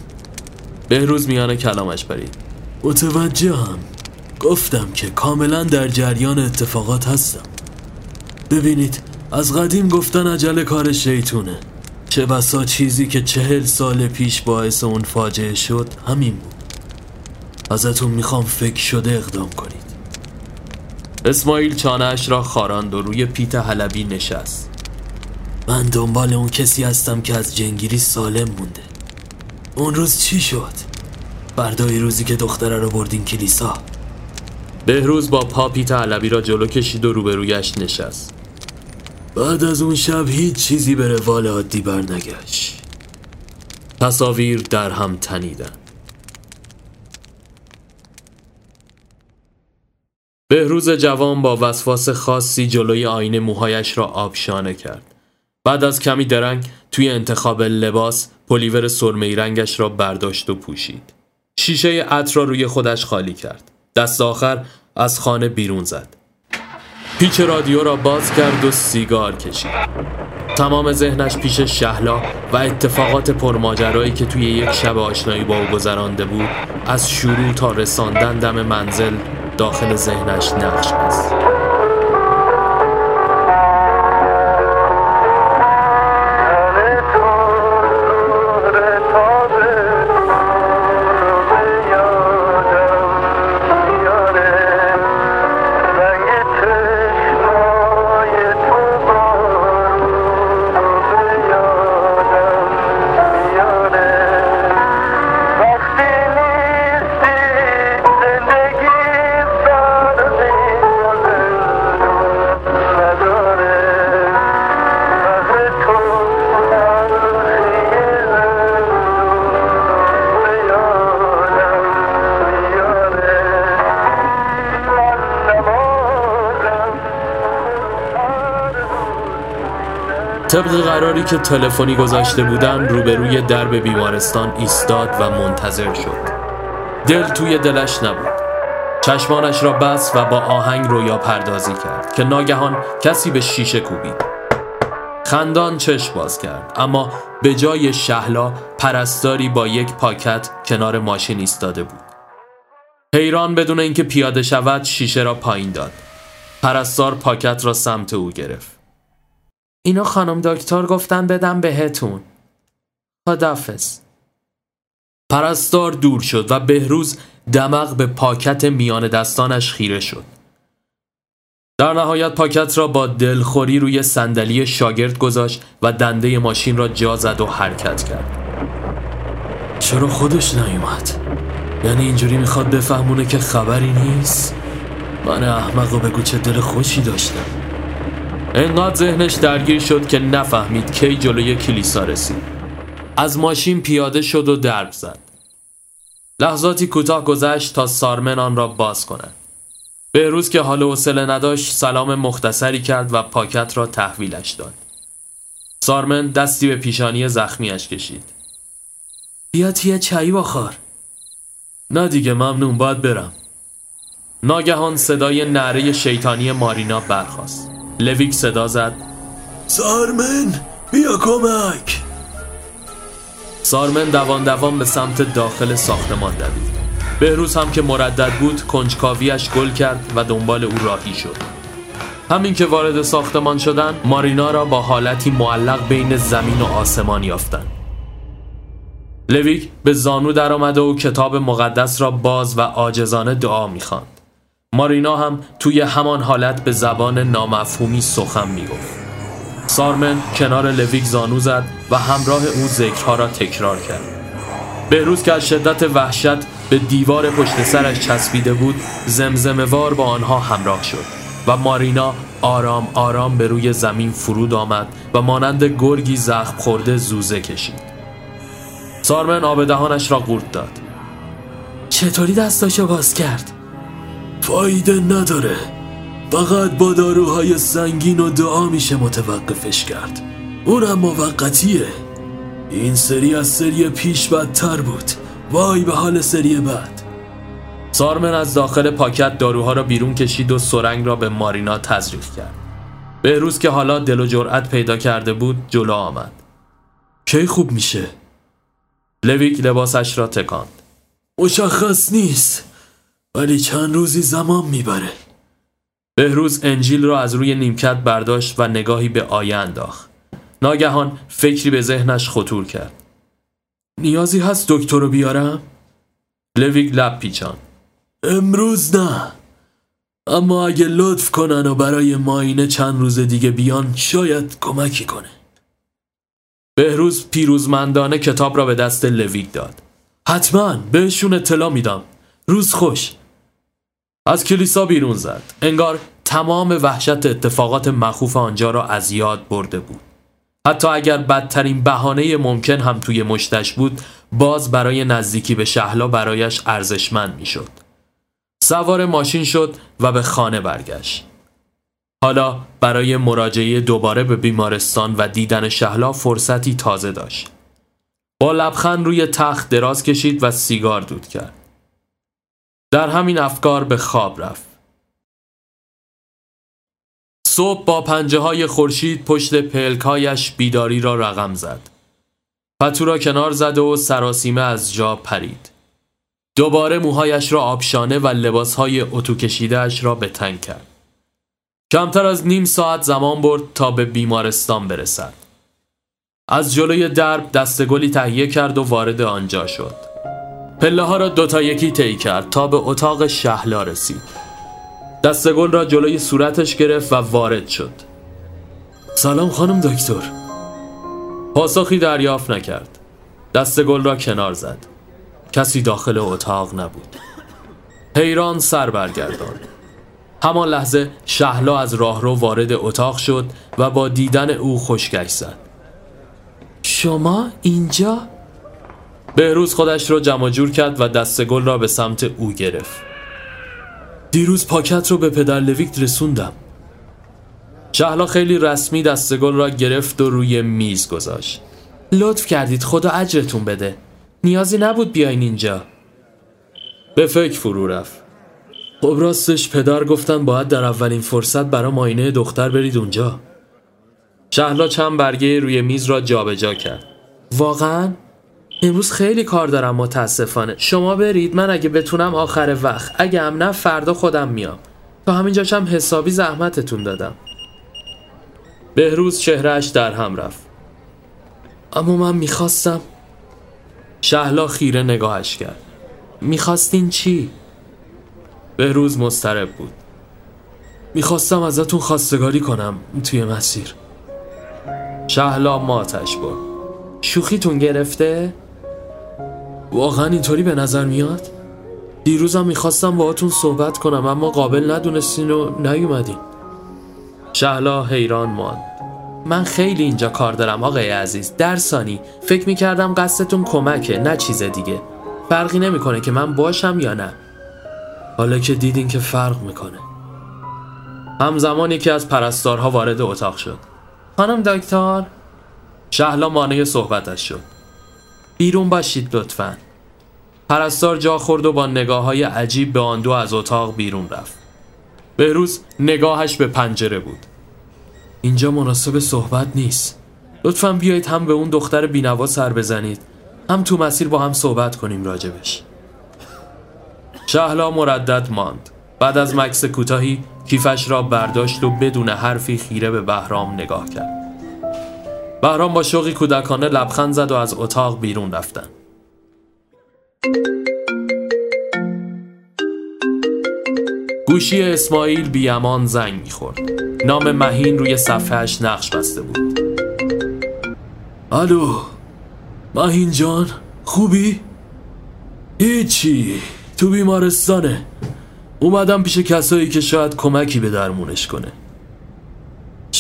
بهروز میان کلامش برید. متوجهم. گفتم که کاملا در جریان اتفاقات هستم. ببینید از قدیم گفتن عجل کار شیطونه. چه بسا چیزی که چهل سال پیش باعث اون فاجعه شد همین بود. ازتون می‌خوام فکر شده اقدام کنید. اسماعیل چانهش را خاراند و روی پیت حلبی نشست. من دنبال اون کسی هستم که از جنگیری سالم مونده. اون روز چی شد؟ فردای روزی که دختره رو بردین کلیسا. بهروز با پا پیت علوی را جلو کشید و روبرویش نشست. بعد از اون شب هیچ چیزی به روال عادی برنگشت. تصاویر در هم تنیدن بهروز جوان با وسواس خاصی جلوی آینه موهایش را آبشانه کرد. بعد از کمی درنگ توی انتخاب لباس پلیور سرمه رنگش را برداشت و پوشید. شیشه عطر را روی خودش خالی کرد. دست آخر از خانه بیرون زد. پیچ رادیو را باز کرد و سیگار کشید. تمام ذهنش پیش شهلا و اتفاقات پرماجرایی که توی یک شب آشنایی با او گذرانده بود از شروع تا رساندن دم منزل داخل ذهنش نقش بست. طبق قراری که تلفنی گذاشته بودن روبروی درب بیمارستان ایستاد و منتظر شد. دل توی دلش نبود. چشمانش را بست و با آهنگ رویا پردازی کرد که ناگهان کسی به شیشه کوبید. خندان چشم باز کرد اما به جای شهلا پرستاری با یک پاکت کنار ماشین ایستاده بود. حیران بدون اینکه پیاده شود شیشه را پایین داد. پرستار پاکت را سمت او گرفت. اینو خانم دکتر گفتن بدم بهتون. خدافز پرستار دور شد و بهروز دمق به پاکت میان دستانش خیره شد. در نهایت پاکت را با دلخوری روی صندلی شاگرد گذاشت و دنده ماشین را جا زد و حرکت کرد. چرا خودش نیومد؟ یعنی اینجوری می‌خواد بفهمونه که خبری نیست؟ من احمق و بگو چه دل خوشی داشتم. انقدر ذهنش درگیر شد که نفهمید کی جلوی کلیسا رسید. از ماشین پیاده شد و درب زد. لحظاتی کوتاه گذشت تا سارمن آن را باز کند. بهروز که حال حوصله نداشت سلام مختصری کرد و پاکت را تحویلش داد. سارمن دستی به پیشانی زخمیش کشید. بیا تیه چایی بخور. نه دیگه ممنون باید برم. ناگهان صدای نعره شیطانی مارینا برخاست. لویک صدا زد. سارمن بیا کمک. سارمن دوان دوان به سمت داخل ساختمان دوید. بهروز هم که مردد بود کنجکاویش گل کرد و دنبال او راهی شد. همین که وارد ساختمان شدن مارینا را با حالتی معلق بین زمین و آسمان یافتند لویک به زانو درآمده و کتاب مقدس را باز و عاجزانه دعا می‌خواند. مارینا هم توی همان حالت به زبان نامفهومی سخن می‌گفت. سارمن کنار لویک زانو زد و همراه او ذکرها را تکرار کرد. بهروز که از شدت وحشت به دیوار پشت سرش چسبیده بود زمزمه وار با آنها همراه شد و مارینا آرام آرام به روی زمین فرود آمد و مانند گرگی زخم خورده زوزه کشید. سارمن آب دهانش را قورت داد. چطوری دستاشو باز کرد؟ فایده نداره. فقط با داروهای سنگین و دعا میشه متوقفش کرد. اونم موقتیه. این سری از سری پیش بدتر بود. وای به حال سری بعد. سارمن از داخل پاکت داروها را بیرون کشید و سرنگ را به مارینا تزریق کرد. بهروز که حالا دل و جرأت پیدا کرده بود جلو آمد. کی خوب میشه؟ لویک لباسش را تکاند. مشخص نیست. ولی چند روزی زمان می‌بره. بهروز انجیل را از روی نیمکت برداشت و نگاهی به آیه انداخت. ناگهان فکری به ذهنش خطور کرد. نیازی هست دکتر رو بیارم؟ لویک لب پیچان امروز نه. اما اگه لطف کنن و برای ماینه چند روز دیگه بیان شاید کمکی کنه. بهروز پیروزمندانه کتاب را به دست لویک داد. حتما بهشون اطلاع میدم. روز خوش. از کلیسا بیرون زد انگار تمام وحشت اتفاقات مخوف آنجا را از یاد برده بود حتی اگر بدترین بهانه ممکن هم توی مشتش بود باز برای نزدیکی به شهلا برایش ارزشمند می‌شد. سوار ماشین شد و به خانه برگشت حالا برای مراجعه دوباره به بیمارستان و دیدن شهلا فرصتی تازه داشت. با لبخند روی تخت دراز کشید و سیگار دود کرد. در همین افکار به خواب رفت. صبح با پنجه های خورشید پشت پلکایش بیداری را رقم زد. پتو را کنار زد و سراسیمه از جا پرید. دوباره موهایش را آبشانه و لباسهای اتو کشیدهش را به تنگ کرد. کمتر از نیم ساعت زمان برد تا به بیمارستان برسد. از جلوی درب دستگلی تهیه کرد و وارد آنجا شد. پله ها را دوتا یکی طی کرد تا به اتاق شهلا رسید. دستگل را جلوی صورتش گرفت و وارد شد. سلام خانم دکتر. پاسخی دریافت نکرد. دستگل را کنار زد. کسی داخل اتاق نبود. حیران سر برگردان. همان لحظه شهلا از راهرو وارد اتاق شد و با دیدن او خوشگشت زد شما اینجا؟ بهروز خودش را جمع جور کرد و دست گل را به سمت او گرفت. دیروز پاکت رو به پدر لویک رسوندم. شهلا خیلی رسمی دست گل را گرفت و روی میز گذاشت. لطف کردید خدا اجرتون بده. نیازی نبود بیاین اینجا. به فکر فرو رفت. خب راستش پدر گفتن باید در اولین فرصت برای ماینه دختر برید اونجا. شهلا چند برگه روی میز را جابجا جا کرد. واقعا؟ امروز خیلی کار دارم متاسفانه. شما برید من اگه بتونم آخر وقت. اگه هم نه فردا خودم میام. تا همینجاش هم حسابی زحمتتون دادم. بهروز چهرهش در هم رفت. اما من می‌خواستم شهلا خیره نگاهش کرد. می‌خواستین چی؟ به روز مسترب بود. می‌خواستم ازتون خواستگاری کنم توی مسیر. شهلا ماتش بود شوخیتون گرفته؟ واقعا اینطوری به نظر میاد؟ دیروزم می‌خواستم باهاتون صحبت کنم اما قابل ندونستین و نیومدین. شهلا حیران ماند. من خیلی اینجا کار دارم آقای عزیز. در ثانی فکر می‌کردم قصدتون کمکه نه چیز دیگه. فرقی نمی‌کنه که من باشم یا نه. حالا که دیدین که فرق می‌کنه. همزمان یکی از پرستارها وارد اتاق شد. خانم دکتر؟ شهلا مانع صحبتش شد. بیرون باشید لطفا. پرستار جا خورد و با نگاه های عجیب به آن دو از اتاق بیرون رفت. بهروز نگاهش به پنجره بود. اینجا مناسب صحبت نیست. لطفا بیایید هم به اون دختر بینوا سر بزنید. هم تو مسیر با هم صحبت کنیم راجبش. شهلا مردد ماند. بعد از مکس کوتاهی کیفش را برداشت و بدون حرفی خیره به بهرام نگاه کرد. بهرام با شوقی کودکانه لبخند زد و از اتاق بیرون رفتن. گوشی اسماعیل بیامان زنگ می‌خورد. نام مهین روی صفحهش نقش بسته بود. الو مهین جان خوبی؟ هیچی تو بیمارستانه. اومدم پیش کسایی که شاید کمکی به درمونش کنه.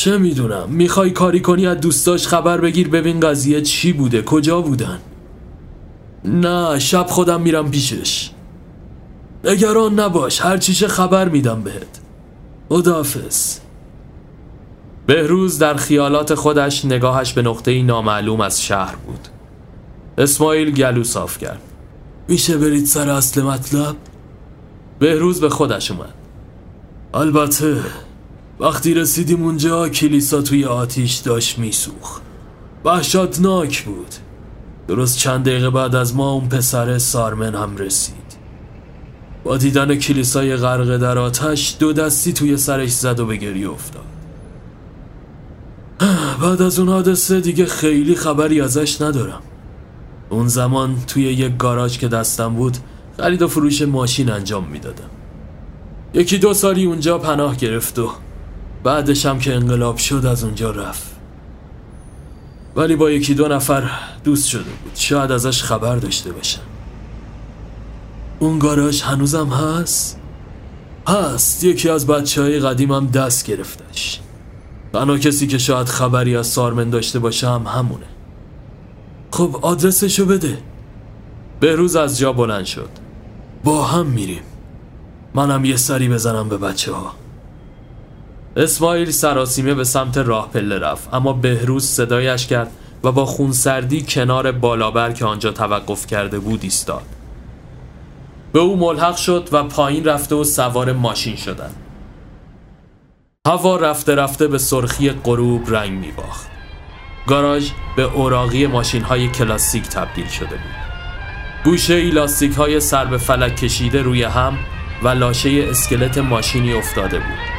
چه می‌دونم؟ می‌خوای کاری کنی از دوستاش خبر بگیر ببین قضیه چی بوده کجا بودن؟ نه شب خودم میرم پیشش. نگران نباش هر چیشه خبر میدم بهت. خداحافظ. بهروز در خیالات خودش نگاهش به نقطه نامعلوم از شهر بود. اسماعیل گلو صاف کرد. میشه برید سر اصل مطلب؟ بهروز به خودش اومد. البته وقتی رسیدیم اونجا کلیسا توی آتیش داشت میسوخ وحشتناک بود. درست چند دقیقه بعد از ما اون پسر سارمن هم رسید. با دیدن کلیسای غرق در آتش دو دستی توی سرش زد و به گریه افتاد. بعد از اون حادثه دیگه خیلی خبری ازش ندارم. اون زمان توی یک گاراژ که دستم بود خرید و فروش ماشین انجام می‌دادم. یکی دو سالی اونجا پناه گرفت و بعدش هم که انقلاب شد از اونجا رفت. ولی با یکی دو نفر دوست شده بود. شاید ازش خبر داشته باشم. اون گاراژ هنوزم هست؟ هست. یکی از بچه های قدیمم دست گرفتش. تنها کسی که شاید خبری از سارمن داشته باشم همونه. خب آدرسشو بده. بهروز از جا بلند شد. با هم میریم. منم یه سری بزنم به بچه ها اسماعیل سراسیمه به سمت راه پله رفت اما بهروز صدایش کرد و با خونسردی کنار بالابر که آنجا توقف کرده بود ایستاد. به او ملحق شد و پایین رفته و سوار ماشین شدند. هوا رفته رفته به سرخی غروب رنگ می باخت گاراژ به اوراقی ماشین های کلاسیک تبدیل شده بود. گوشه ایلاستیک های سر به فلک کشیده روی هم و لاشه اسکلت ماشینی افتاده بود.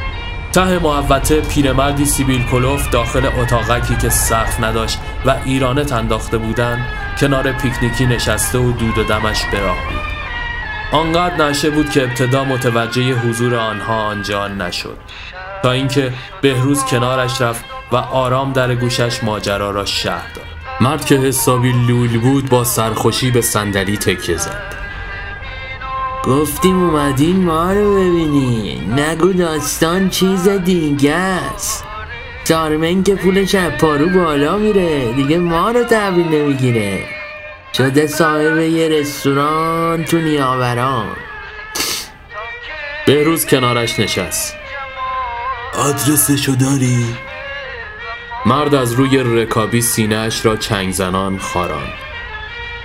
ته محوطه پیرمردی سیبیل کلوف داخل اتاقکی که سقف نداشت و ایرانه انداخته بودن کنار پیکنیکی نشسته و دود و دمش براه بود. آنقدر نشه بود که ابتدا متوجه حضور آنها آنجا نشد. تا اینکه بهروز کنارش رفت و آرام در گوشش ماجرا را شهر داد. مرد که حسابی لول بود با سرخوشی به صندلی تکیه زد. گفتیم اومدین ما رو ببینی نگو داستان چیز دیگه است. سارمن که پولش از پارو بالا میره. دیگه ما رو تحویل نمی‌گیره. شده صاحب یه رستوران تو نیاوران. بهروز کنارش نشست. آدرسشو داری؟ مرد از روی رکابی سینهش را چنگ زنان خاران.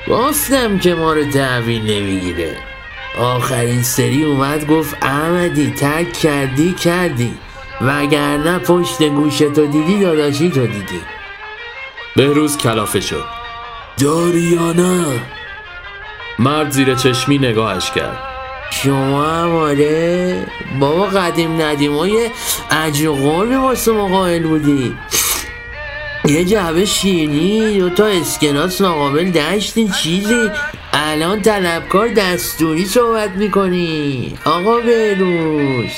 گفتم که ما رو تحویل نمی‌گیره. آخرین سری اومد گفت احمدی تک کردی کردی. وگرنه پشت گوشتو دیدی داداشی تو دیدی. بهروز کلافه شد. داری یا نه؟ مرد زیر چشمی نگاهش کرد. شما هم آره. بابا قدیم ندیم. های عجل قربی واسه مقایل بودی. یه جعبه شیرینی دو تا اسکناس ناقابل دشتین چیزی. الان طلبکار دستوری صحبت می‌کنی. آقا بهروز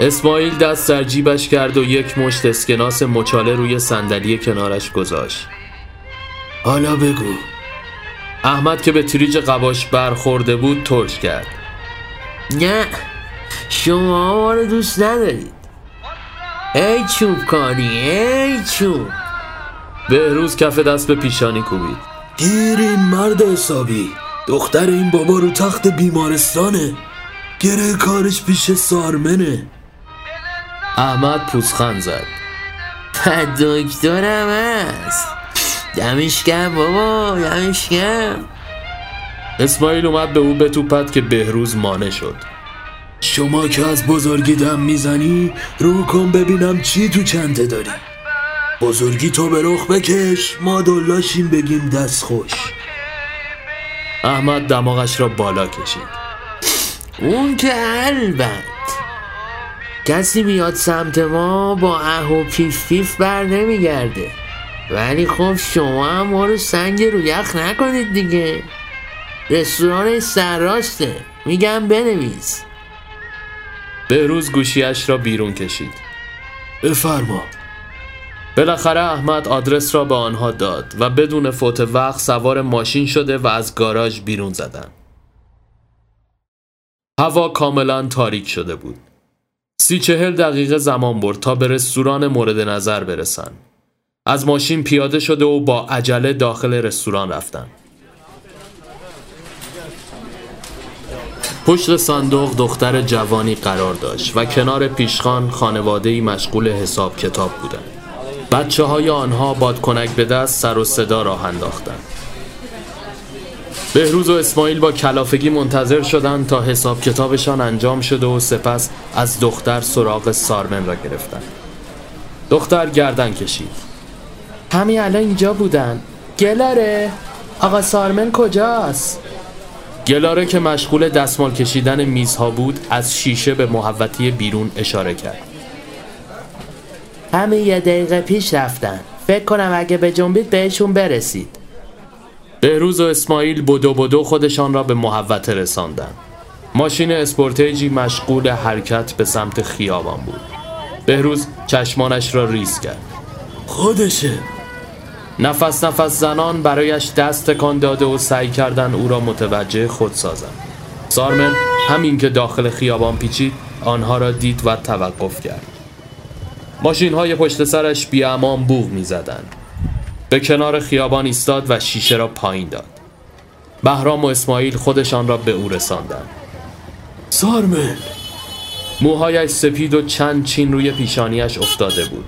اسماعیل دست در جیبش کرد و یک مشت اسکناس مچاله روی صندلی کنارش گذاشت. حالا بگو. احمد که به تریج قباش برخورده بود ترش کرد. نه شما ما رو دوست ندارید. ای چوب کاری ای چوب. بهروز کف دست به پیشانی کوبید. گیر این مرد حسابی. دختر این بابا رو تخت بیمارستانه. گره کارش پیش سارمنه. احمد پوزخند زد. دکترم هست. دمش گرم بابا دمش گرم اسماعیل اومد به او بتوپد که بهروز مانع شد. شما که از بزرگی دم می‌زنی رو کن ببینم چی تو چنده داری. بزرگی تو به رخ بکش. ما دلاشیم بگیم دست خوش. احمد دماغش را بالا کشید. اون که البت کسی میاد سمت ما با اه و پیف پیف بر نمیگرده. ولی خب شما هم ما رو سنگ رو یخ نکنید دیگه. رستوران سرراسته. میگم بنویس. بهروز گوشیش را بیرون کشید. بفرما. بالاخره احمد آدرس را به آنها داد و بدون فوت وقت سوار ماشین شده و از گاراژ بیرون زدن. هوا کاملا تاریک شده بود. سی چهل دقیقه زمان برد تا به رستوران مورد نظر برسن. از ماشین پیاده شده و با عجله داخل رستوران رفتن. پشت صندوق دختر جوانی قرار داشت و کنار پیشخان خانواده مشغول حساب کتاب بودند. بچه های آنها بادکنک به دست سر و صدا راه انداختند. بهروز و اسماعیل با کلافگی منتظر شدند تا حساب کتابشان انجام شده و سپس از دختر سراغ سارمن را گرفتند. دختر گردن کشید. همین الان اینجا بودن گلاره آقا سارمن کجاست؟ گلاره که مشغول دستمال کشیدن میزها بود از شیشه به محوطه‌ی بیرون اشاره کرد همین یه دقیقه پیش رفتن. فکر کنم اگه بجنبید بهشون برسید. بهروز و اسماعیل بدو بدو خودشان را به محوطه رساندن. ماشین اسپورتیجی مشغول حرکت به سمت خیابان بود. بهروز چشمانش را ریز کرد. خودشه. نفس نفس زنان برایش دست تکان داده و سعی کردن او را متوجه خود سازند. سارمن همین که داخل خیابان پیچید آنها را دید و توقف کرد. ماشین های پشت سرش بی امان بوغ می زدن. به کنار خیابان ایستاد و شیشه را پایین داد. بهرام و اسماعیل خودشان را به او رساندند. سارمن! موهایش سپید و چند چین روی پیشانیش افتاده بود.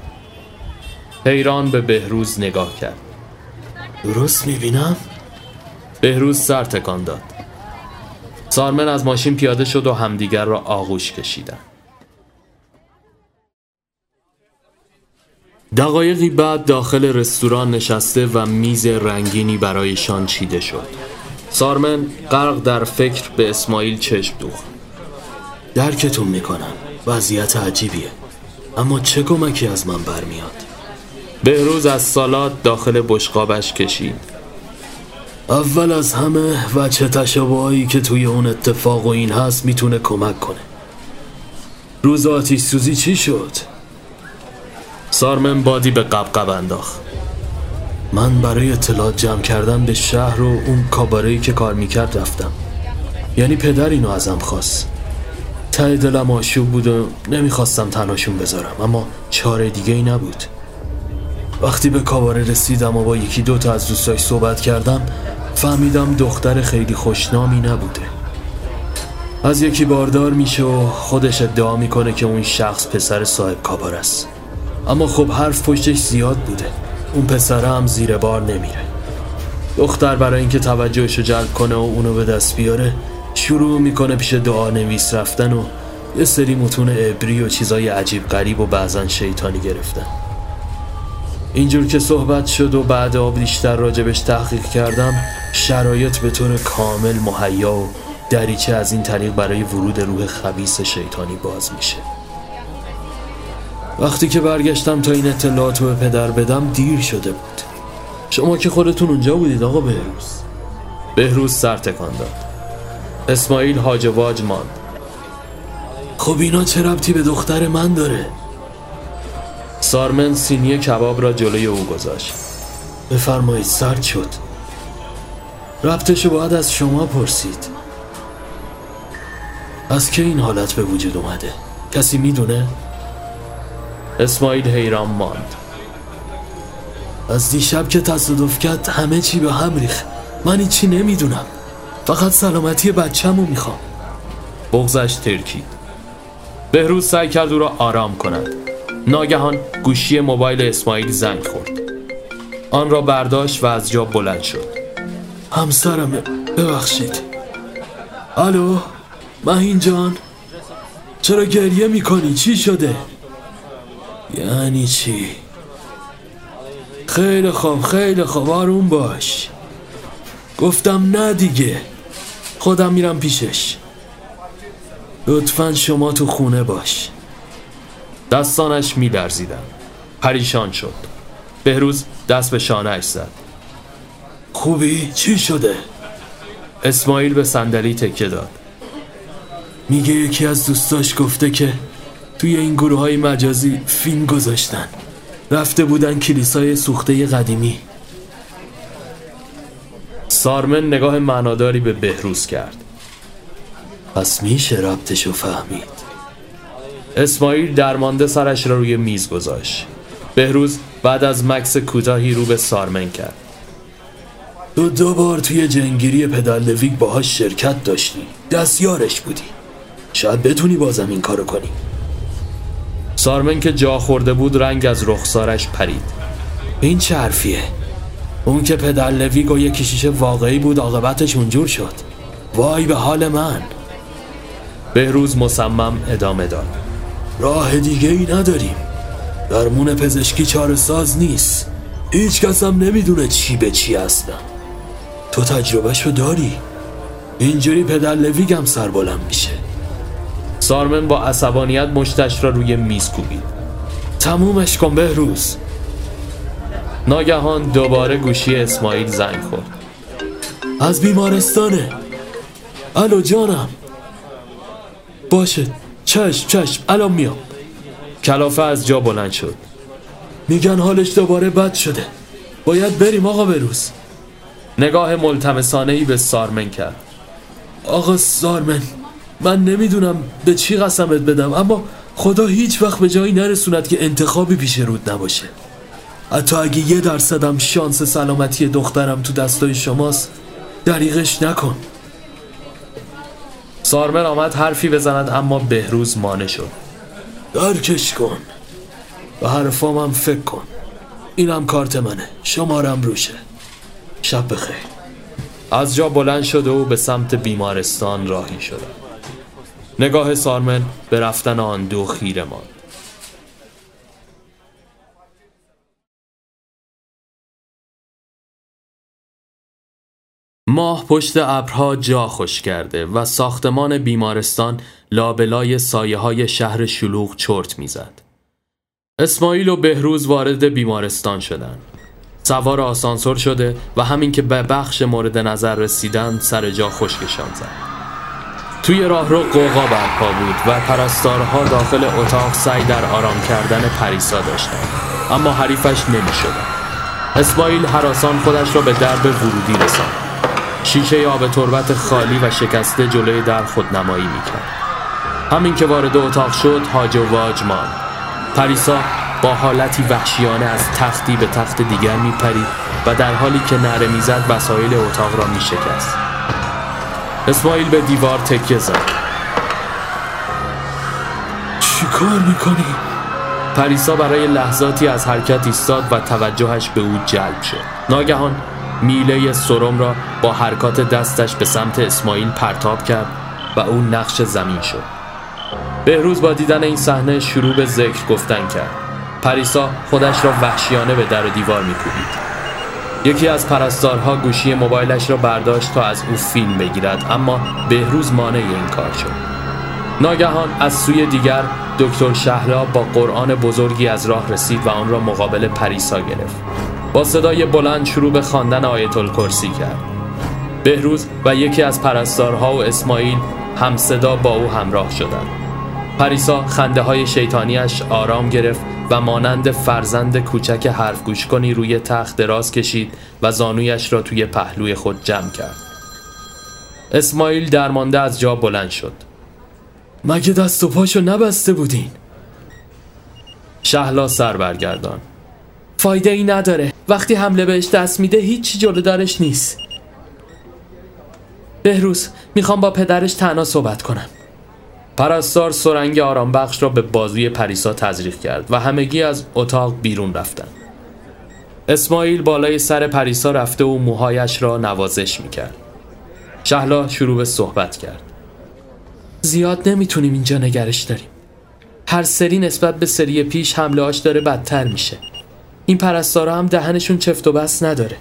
حیران به بهروز نگاه کرد. درست می‌بینم؟ بهروز سر تکان داد. سارمن از ماشین پیاده شد و همدیگر را آغوش کشیدن دقایقی بعد داخل رستوران نشسته و میز رنگینی برایشان چیده شد. سارمن غرق در فکر به اسماعیل چشم دوخت. درکتون می‌کنم. وضعیت عجیبیه. اما چه کمکی از من برمیاد؟ بهروز از سالات داخل بشقابش کشید. اول از همه وچه تشابهایی که توی اون اتفاق و این هست می‌تونه کمک کنه. روز آتیش سوزی چی شد؟ سارمن بادی به قبقب انداخت. من برای اطلاعات جمع کردن به شهر و اون کابارهی که کار می‌کرد رفتم. یعنی پدر اینو ازم خواست. ته دلم آشوب بود و نمی‌خواستم تنهاشون بذارم اما چاره دیگه ای نبود. وقتی به کاباره رسیدم و با یکی دوتا از دوستاش صحبت کردم فهمیدم دختر خیلی خوشنامی نبوده. از یکی باردار میشه و خودش ادعا می‌کنه که اون شخص پسر صاحب کابار است. اما خب حرف پشتش زیاد بوده. اون پسره هم زیر بار نمیره. دختر برای اینکه توجهش رو جلب کنه و اونو به دست بیاره شروع می‌کنه پیش دعا نویس رفتن و یه سری متون عبری و چیزای عجیب غریب و بعضا شیطانی گرفتن. اینجور که صحبت شد و بعد آب بیشتر راجبش تحقیق کردم شرایط به طور کامل مهیا و دریچه از این طریق برای ورود روح خبیس شیطانی باز میشه. وقتی که برگشتم تا این اطلاعات رو به پدر بدم دیر شده بود. شما که خودتون اونجا بودید آقا بهروز. بهروز سر تکان داد. اسماعیل هاج واج ماند. خب اینا چه ربطی به دختر من داره؟ سارمن سینی کباب را جلوی او گذاشت. بفرمایید سرد شد. ربطشو باید از شما پرسید. از که این حالت به وجود اومده؟ کسی می‌دونه؟ اسماعیل حیران ماند. از دیشب که تصادف کرد همه چی به هم ریخ من چی نمی‌دونم. فقط سلامتی بچه‌مو می‌خوام. بغزش ترکید بهروز سعی کرد او را آرام کند. ناگهان گوشی موبایل اسماعیل زنگ خورد. آن را برداشت و از جا بلند شد. همسرمه ببخشید. الو مهین جان چرا گریه می‌کنی؟ چی شده؟ یعنی چی؟ خیلی خوب خیلی خوب آروم باش. گفتم نه دیگه. خودم میرم پیشش. لطفا شما تو خونه باش. دستانش میلرزیدن. پریشان شد. بهروز دست به شانهش زد. خوبی؟ چی شده؟ اسماعیل به صندلی تکه داد. میگه یکی از دوستاش گفته که توی این گروه های مجازی فیلم گذاشتن. رفته بودن کلیسای سوخته قدیمی. سارمن نگاه معناداری به بهروز کرد. پس میشه ربطشو فهمید؟ اسماعیل درمانده سرش را روی میز گذاشت. بهروز بعد از مکس کوتاهی رو به سارمن کرد. دو دو بار توی جنگیری پدالویگ باهاش شرکت داشتی. دستیارش بودی. شاید بتونی بازم این کارو کنی. سارمن که جا خورده بود رنگ از رخسارش پرید. این چه حرفیه؟ اون که پدر و یه کشیش واقعی بود عاقبتش اونجور شد. وای به حال من. بهروز مصمم ادامه داد. راه دیگه ای نداریم درمون پزشکی چاره ساز نیست. هیچ کس هم نمی‌دونه چی به چی هستم تو تجربهشو داری؟ اینجوری پدر لویگم سر بلند میشه. سارمن با عصبانیت مشتش را روی میز کوبید. تمومش کن بهروز. ناگهان دوباره گوشی اسماعیل زنگ خورد. از بیمارستانه. الو جانم. باشه. چشم چشم. الان میام. کلافه از جا بلند شد. میگن حالش دوباره بد شده. باید بریم آقا بروز نگاه ملتمسانه ای به سارمن کرد. آقا سارمن من نمی‌دونم به چی قسمت بدم اما خدا هیچ وقت به جایی نرسوند که انتخابی پیش رود نباشه. حتی اگه یه درصدم شانس سلامتی دخترم تو دستای شماست دریغش نکن. سارمن آمد حرفی بزند اما بهروز مانع شد. درکش کن. به حرفام هم فکر کن. اینم کارت منه. شمارم روشه. شب بخیر. از جا بلند شده و به سمت بیمارستان راهی شده نگاه سارمن به رفتن آن دو خیره ماند ماه پشت ابرها جا خوش کرده و ساختمان بیمارستان لابلای سایه های شهر شلوغ چرت می‌زد. اسماعیل و بهروز وارد بیمارستان شدند. سوار آسانسور شده و همین که به بخش مورد نظر رسیدن سر جا خشکشان زد. توی راهرو قوقا برپا بود و پرستارها داخل اتاق سعی در آرام کردن پریسا داشتند. اما حریفش نمی شدن. اسماعیل حراسان خودش را به درب ورودی رساند. شیشه آب تربت خالی و شکسته جلوی در خودنمایی می‌کرد. همین که وارد اتاق شد هاج و واج ماند. پریسا با حالتی وحشیانه از تختی به تخت دیگر میپرید و در حالی که نره می‌زد وسایل اتاق را میشکست. اسماعیل به دیوار تکیه زد. چی کار می‌کنی؟ پریسا برای لحظاتی از حرکت ایستاد و توجهش به او جلب شد. ناگهان میله سرم را با حرکات دستش به سمت اسماعیل پرتاب کرد و او نقش زمین شد. بهروز با دیدن این صحنه شروع به ذکر گفتن کرد. پریسا خودش را وحشیانه به در و دیوار میکوبید. یکی از پرستارها گوشی موبایلش را برداشت تا از او فیلم بگیرد اما بهروز مانع این کار شد. ناگهان از سوی دیگر دکتر شهلا با قرآن بزرگی از راه رسید و آن را مقابل پریسا گرفت. با صدای بلند شروع به خواندن آیت الکرسی کرد. بهروز و یکی از پرستارها و اسماعیل هم صدا با او همراه شدند. پریسا خنده های شیطانیش آرام گرفت و مانند فرزند کوچک حرف گوش کنی روی تخت دراز کشید و زانویش را توی پهلوی خود جمع کرد. اسماعیل درمانده از جا بلند شد. مگه دست و پاشو نبسته بودین؟ شهلا سر برگردان. فایده ای نداره. وقتی حمله بهش دست میده هیچی جلو دارش نیست. بهروز می‌خوام با پدرش تنها صحبت کنم. پرستار سرنگ آرام بخش را به بازوی پریسا تزریق کرد و همگی از اتاق بیرون رفتند. اسماعیل بالای سر پریسا رفته و موهایش را نوازش می‌کرد. شهلا شروع به صحبت کرد. زیاد نمی‌تونیم اینجا نگرش داریم. هر سری نسبت به سری پیش حمله داره بدتر میشه. این پرستارا هم دهنشون چفت و بس نداره.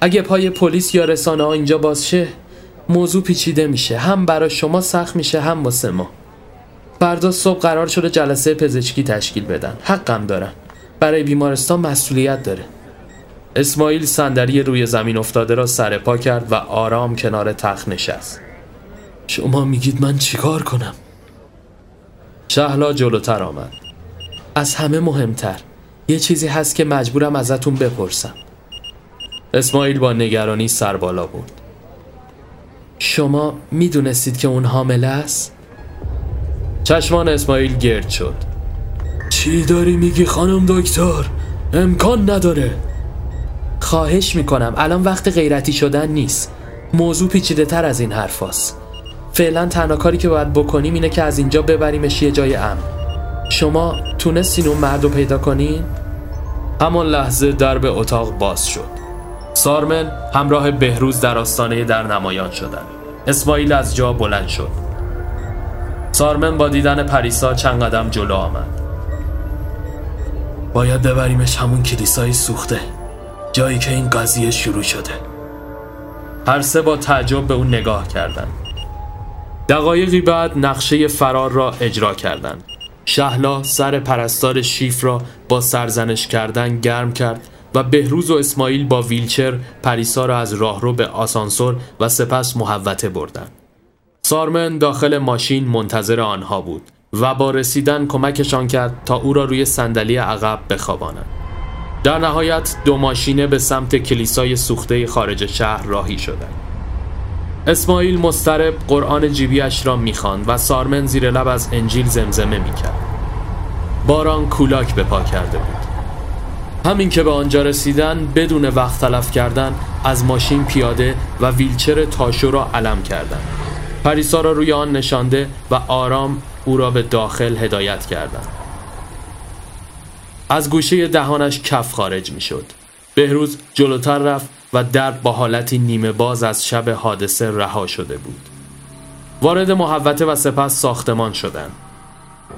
اگه پای پلیس یا رسانه ها اینجا باز شه موضوع پیچیده میشه هم برای شما سخت میشه هم واسه ما فردا صبح قرار شده جلسه پزشکی تشکیل بدن. حقم دارن برای بیمارستان مسئولیت داره. اسماعیل صندلی روی زمین افتاده را سر پا کرد و آرام کنار تخت نشست. شما میگید من چیکار کنم؟ شهلا جلوتر آمد. از همه مهمتر. یه چیزی هست که مجبورم ازتون بپرسم. اسماعیل با نگرانی سر بالا بود شما می‌دونستید که اون حامله است؟ چشمان اسماعیل گرد شد. چی داری میگی خانم دکتر؟ امکان نداره. خواهش می‌کنم الان وقت غیرتی شدن نیست. موضوع پیچیده تر از این حرف هست. فعلا تنها کاری که باید بکنیم اینه که از اینجا ببریمش یه جای امن. شما تونستین اون مرد رو پیدا کنین؟ همان لحظه درب اتاق باز شد. سارمن همراه بهروز در آستانه در نمایان شدند اسماعیل از جا بلند شد. سارمن با دیدن پریسا چند قدم جلو آمد. باید ببریمش همون کلیسای سوخته جایی که این قضیه شروع شده. هر سه با تعجب به اون نگاه کردند. دقایقی بعد نقشه فرار را اجرا کردند. شهلا سر پرستار شیف را با سرزنش کردن گرم کرد و بهروز و اسماعیل با ویلچر پریسا را از راهرو به آسانسور و سپس محوته بردند. سارمن داخل ماشین منتظر آنها بود و با رسیدن کمکشان کرد تا او را روی صندلی عقب بخوابانند. در نهایت دو ماشینه به سمت کلیسای سوخته خارج شهر راهی شدند. اسماعیل مسترب قرآن جیبیش را می‌خواند و سارمن زیر لب از انجیل زمزمه می‌کرد. باران کولاک به پا کرده بود. همین که به آنجا رسیدن بدون وقت تلف کردن از ماشین پیاده و ویلچر تاشو را علم کردند. پریسا را روی آن نشانده و آرام او را به داخل هدایت کردند. از گوشه دهانش کف خارج می شد. بهروز جلوتر رفت و درد با حالتی نیمه باز از شب حادثه رها شده بود. وارد محوته و سپس ساختمان شدند.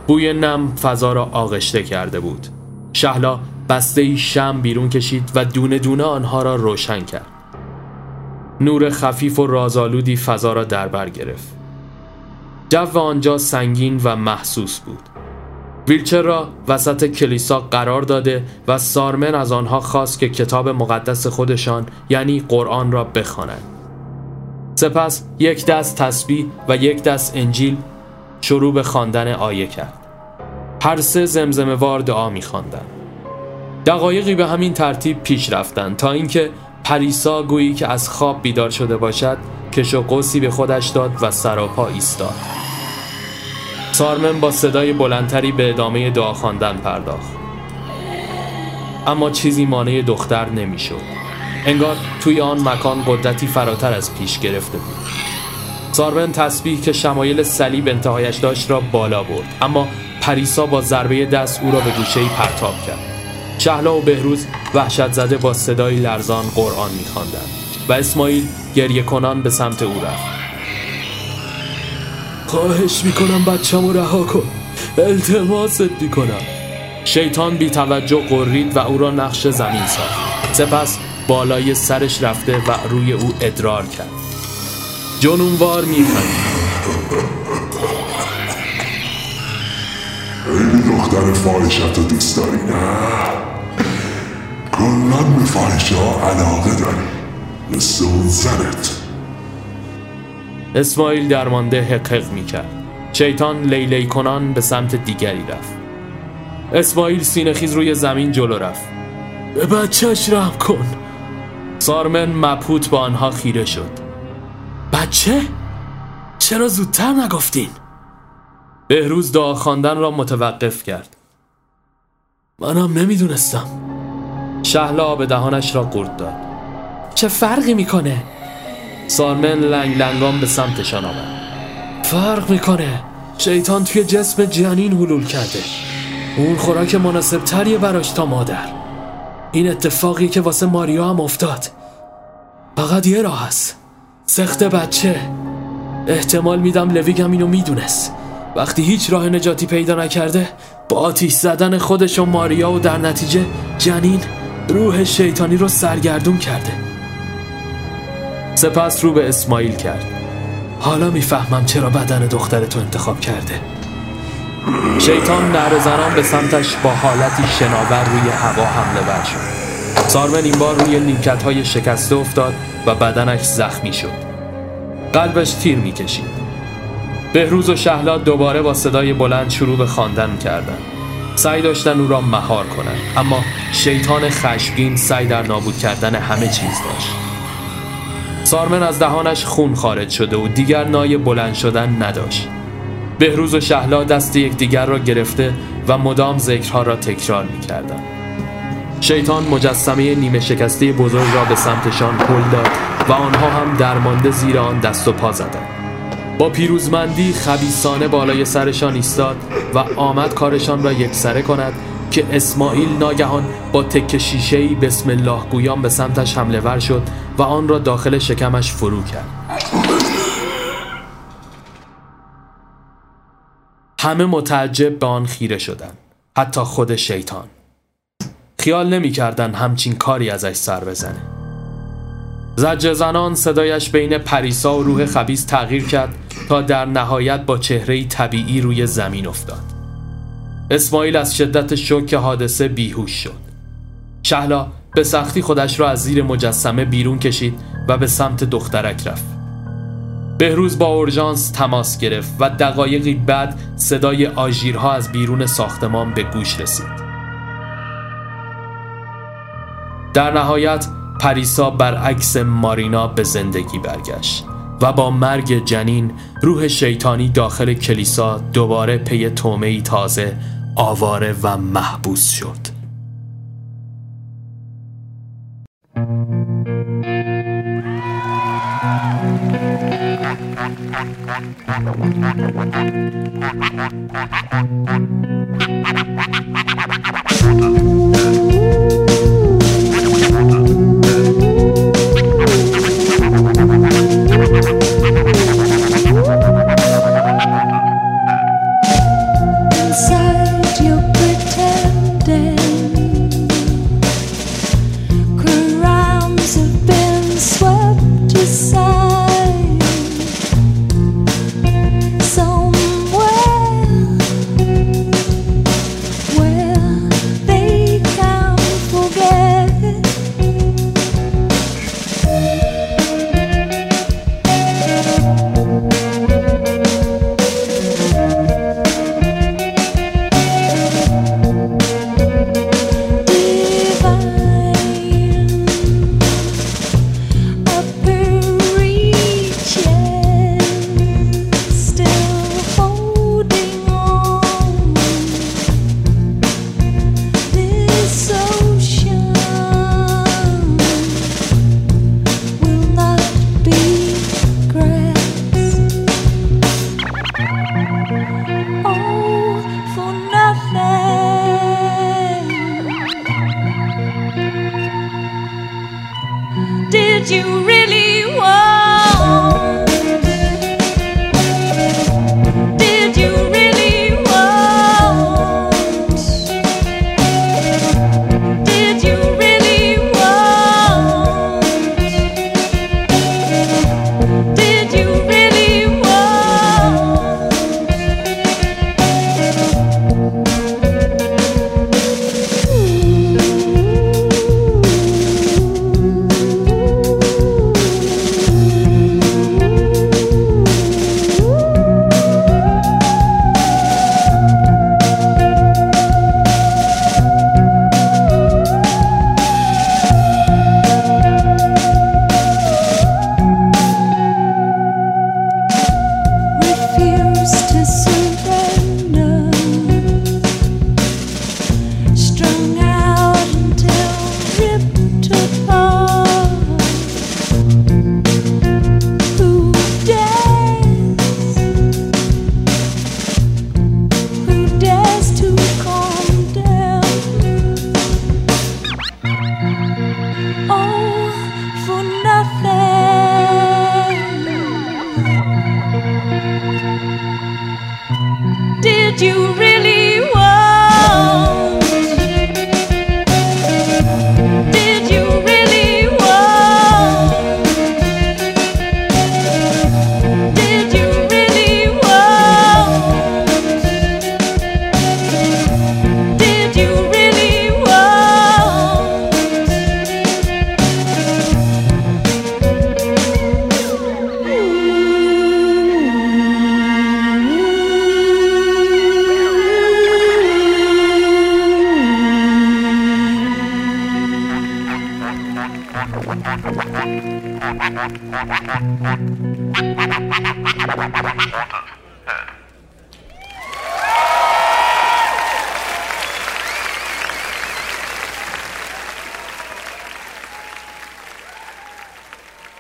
بوی نم فضا را آغشته کرده بود. شهلا بسته شم بیرون کشید و دونه دونه آنها را روشن کرد نور خفیف و رازآلودی فضا را در بر گرفت جو آنجا سنگین و محسوس بود ویلچر را وسط کلیسا قرار داده و سارمن از آنها خواست که کتاب مقدس خودشان یعنی قرآن را بخوانند. سپس یک دست تسبیح و یک دست انجیل شروع به خواندن آیه کرد. هر سه زمزمه وار دعا می‌خواندند. دقایقی به همین ترتیب پیش رفتند تا اینکه پریسا گویی که از خواب بیدار شده باشد کش و قوسی به خودش داد و سراپا ایستاد. سارمن با صدای بلندتری به ادامه دعا خواندن پرداخت. اما چیزی مانع دختر نمی‌شد. انگار توی آن مکان قدرتی فراتر از پیش گرفته بود. سارمن تسبیح که شمایل صلیب انتهایش داشت را بالا برد. اما پریسا با ضربه دست او را به گوشه پرتاب کرد. شهلا و بهروز وحشت زده با صدای لرزان قرآن میخواندند و اسماعیل گریه کنان به سمت او رفت. خواهش می‌کنم بچم رها کن. التماست می‌کنم. شیطان بی توجه قرید و او را نقش زمین ساخت. سپس بالای سرش رفته و روی او ادرار کرد. جنونوار میخند خیلی دختر فاحشت دوست داری نه کلا به فاحشه ها علاقه داری مثل اون زنت. اسماعیل درمانده حقق می کرد شیطان لیلی کنان به سمت دیگری رفت. اسماعیل سینخیز روی زمین جلو رفت. به بچهش رحم کن. سارمن مبهوت با آنها خیره شد. بچه؟ چرا زودتر نگفتین؟ بهروز دعا خواندن را متوقف کرد. منم نمی‌دونستم. شهلا به دهانش را قورت داد. چه فرقی می‌کنه؟ سارمن لنگ لنگان به سمتشان آمد. فرق می‌کنه. شیطان توی جسم جنین حلول کرده. اون خوراک مناسب تریه براش تا مادر. این اتفاقی که واسه ماریا هم افتاد. فقط یه راه هست. سخت بچه. احتمال میدم لویگم اینو می‌دونست. وقتی هیچ راه نجاتی پیدا نکرده با آتیش زدن خودش و ماریا و در نتیجه جنین روح شیطانی رو سرگردون کرده. سپس رو به اسماعیل کرد. حالا می‌فهمم چرا بدن دخترتو انتخاب کرده. شیطان نر زنان به سمتش با حالتی شناور روی هوا حمله ور شد. سارمن این بار روی نیمکت های شکسته افتاد و بدنش زخمی شد. قلبش تیر می‌کشید. بهروز و شهلا دوباره با صدای بلند شروع به خواندن کردند. سعی داشتن او را مهار کنند. اما شیطان خشمگین سعی در نابود کردن همه چیز داشت. سارمن از دهانش خون خارج شده و دیگر نای بلند شدن نداشت. بهروز و شهلا دست یکدیگر را گرفته و مدام ذکرها را تکرار می‌کردند. شیطان مجسمه نیمه شکسته بزرگ را به سمتشان پل داد و آنها هم درمانده زیر آن دست و پا زدند. با پیروزمندی خبیسانه بالای سرشان ایستاد و آمد کارشان را یکسره کند که اسماعیل ناگهان با تک شیشه‌ای بسم الله گویان به سمتش حمله ور شد و آن را داخل شکمش فرو کرد. همه متعجب به آن خیره شدند حتی خود شیطان. خیال نمی‌کردند همچین کاری ازش سر بزنه. زجر زنان صدایش بین پریسا و روح خبیز تغییر کرد تا در نهایت با چهره طبیعی روی زمین افتاد. اسماعیل از شدت شوک حادثه بیهوش شد. شهلا به سختی خودش را از زیر مجسمه بیرون کشید و به سمت دخترک رفت. بهروز با اورژانس تماس گرفت و دقایقی بعد صدای آژیرها از بیرون ساختمان به گوش رسید. در نهایت پریسا برعکس مارینا به زندگی برگشت. و با مرگ جنین روح شیطانی داخل کلیسا دوباره پی تومه تازه آواره و محبوس شد.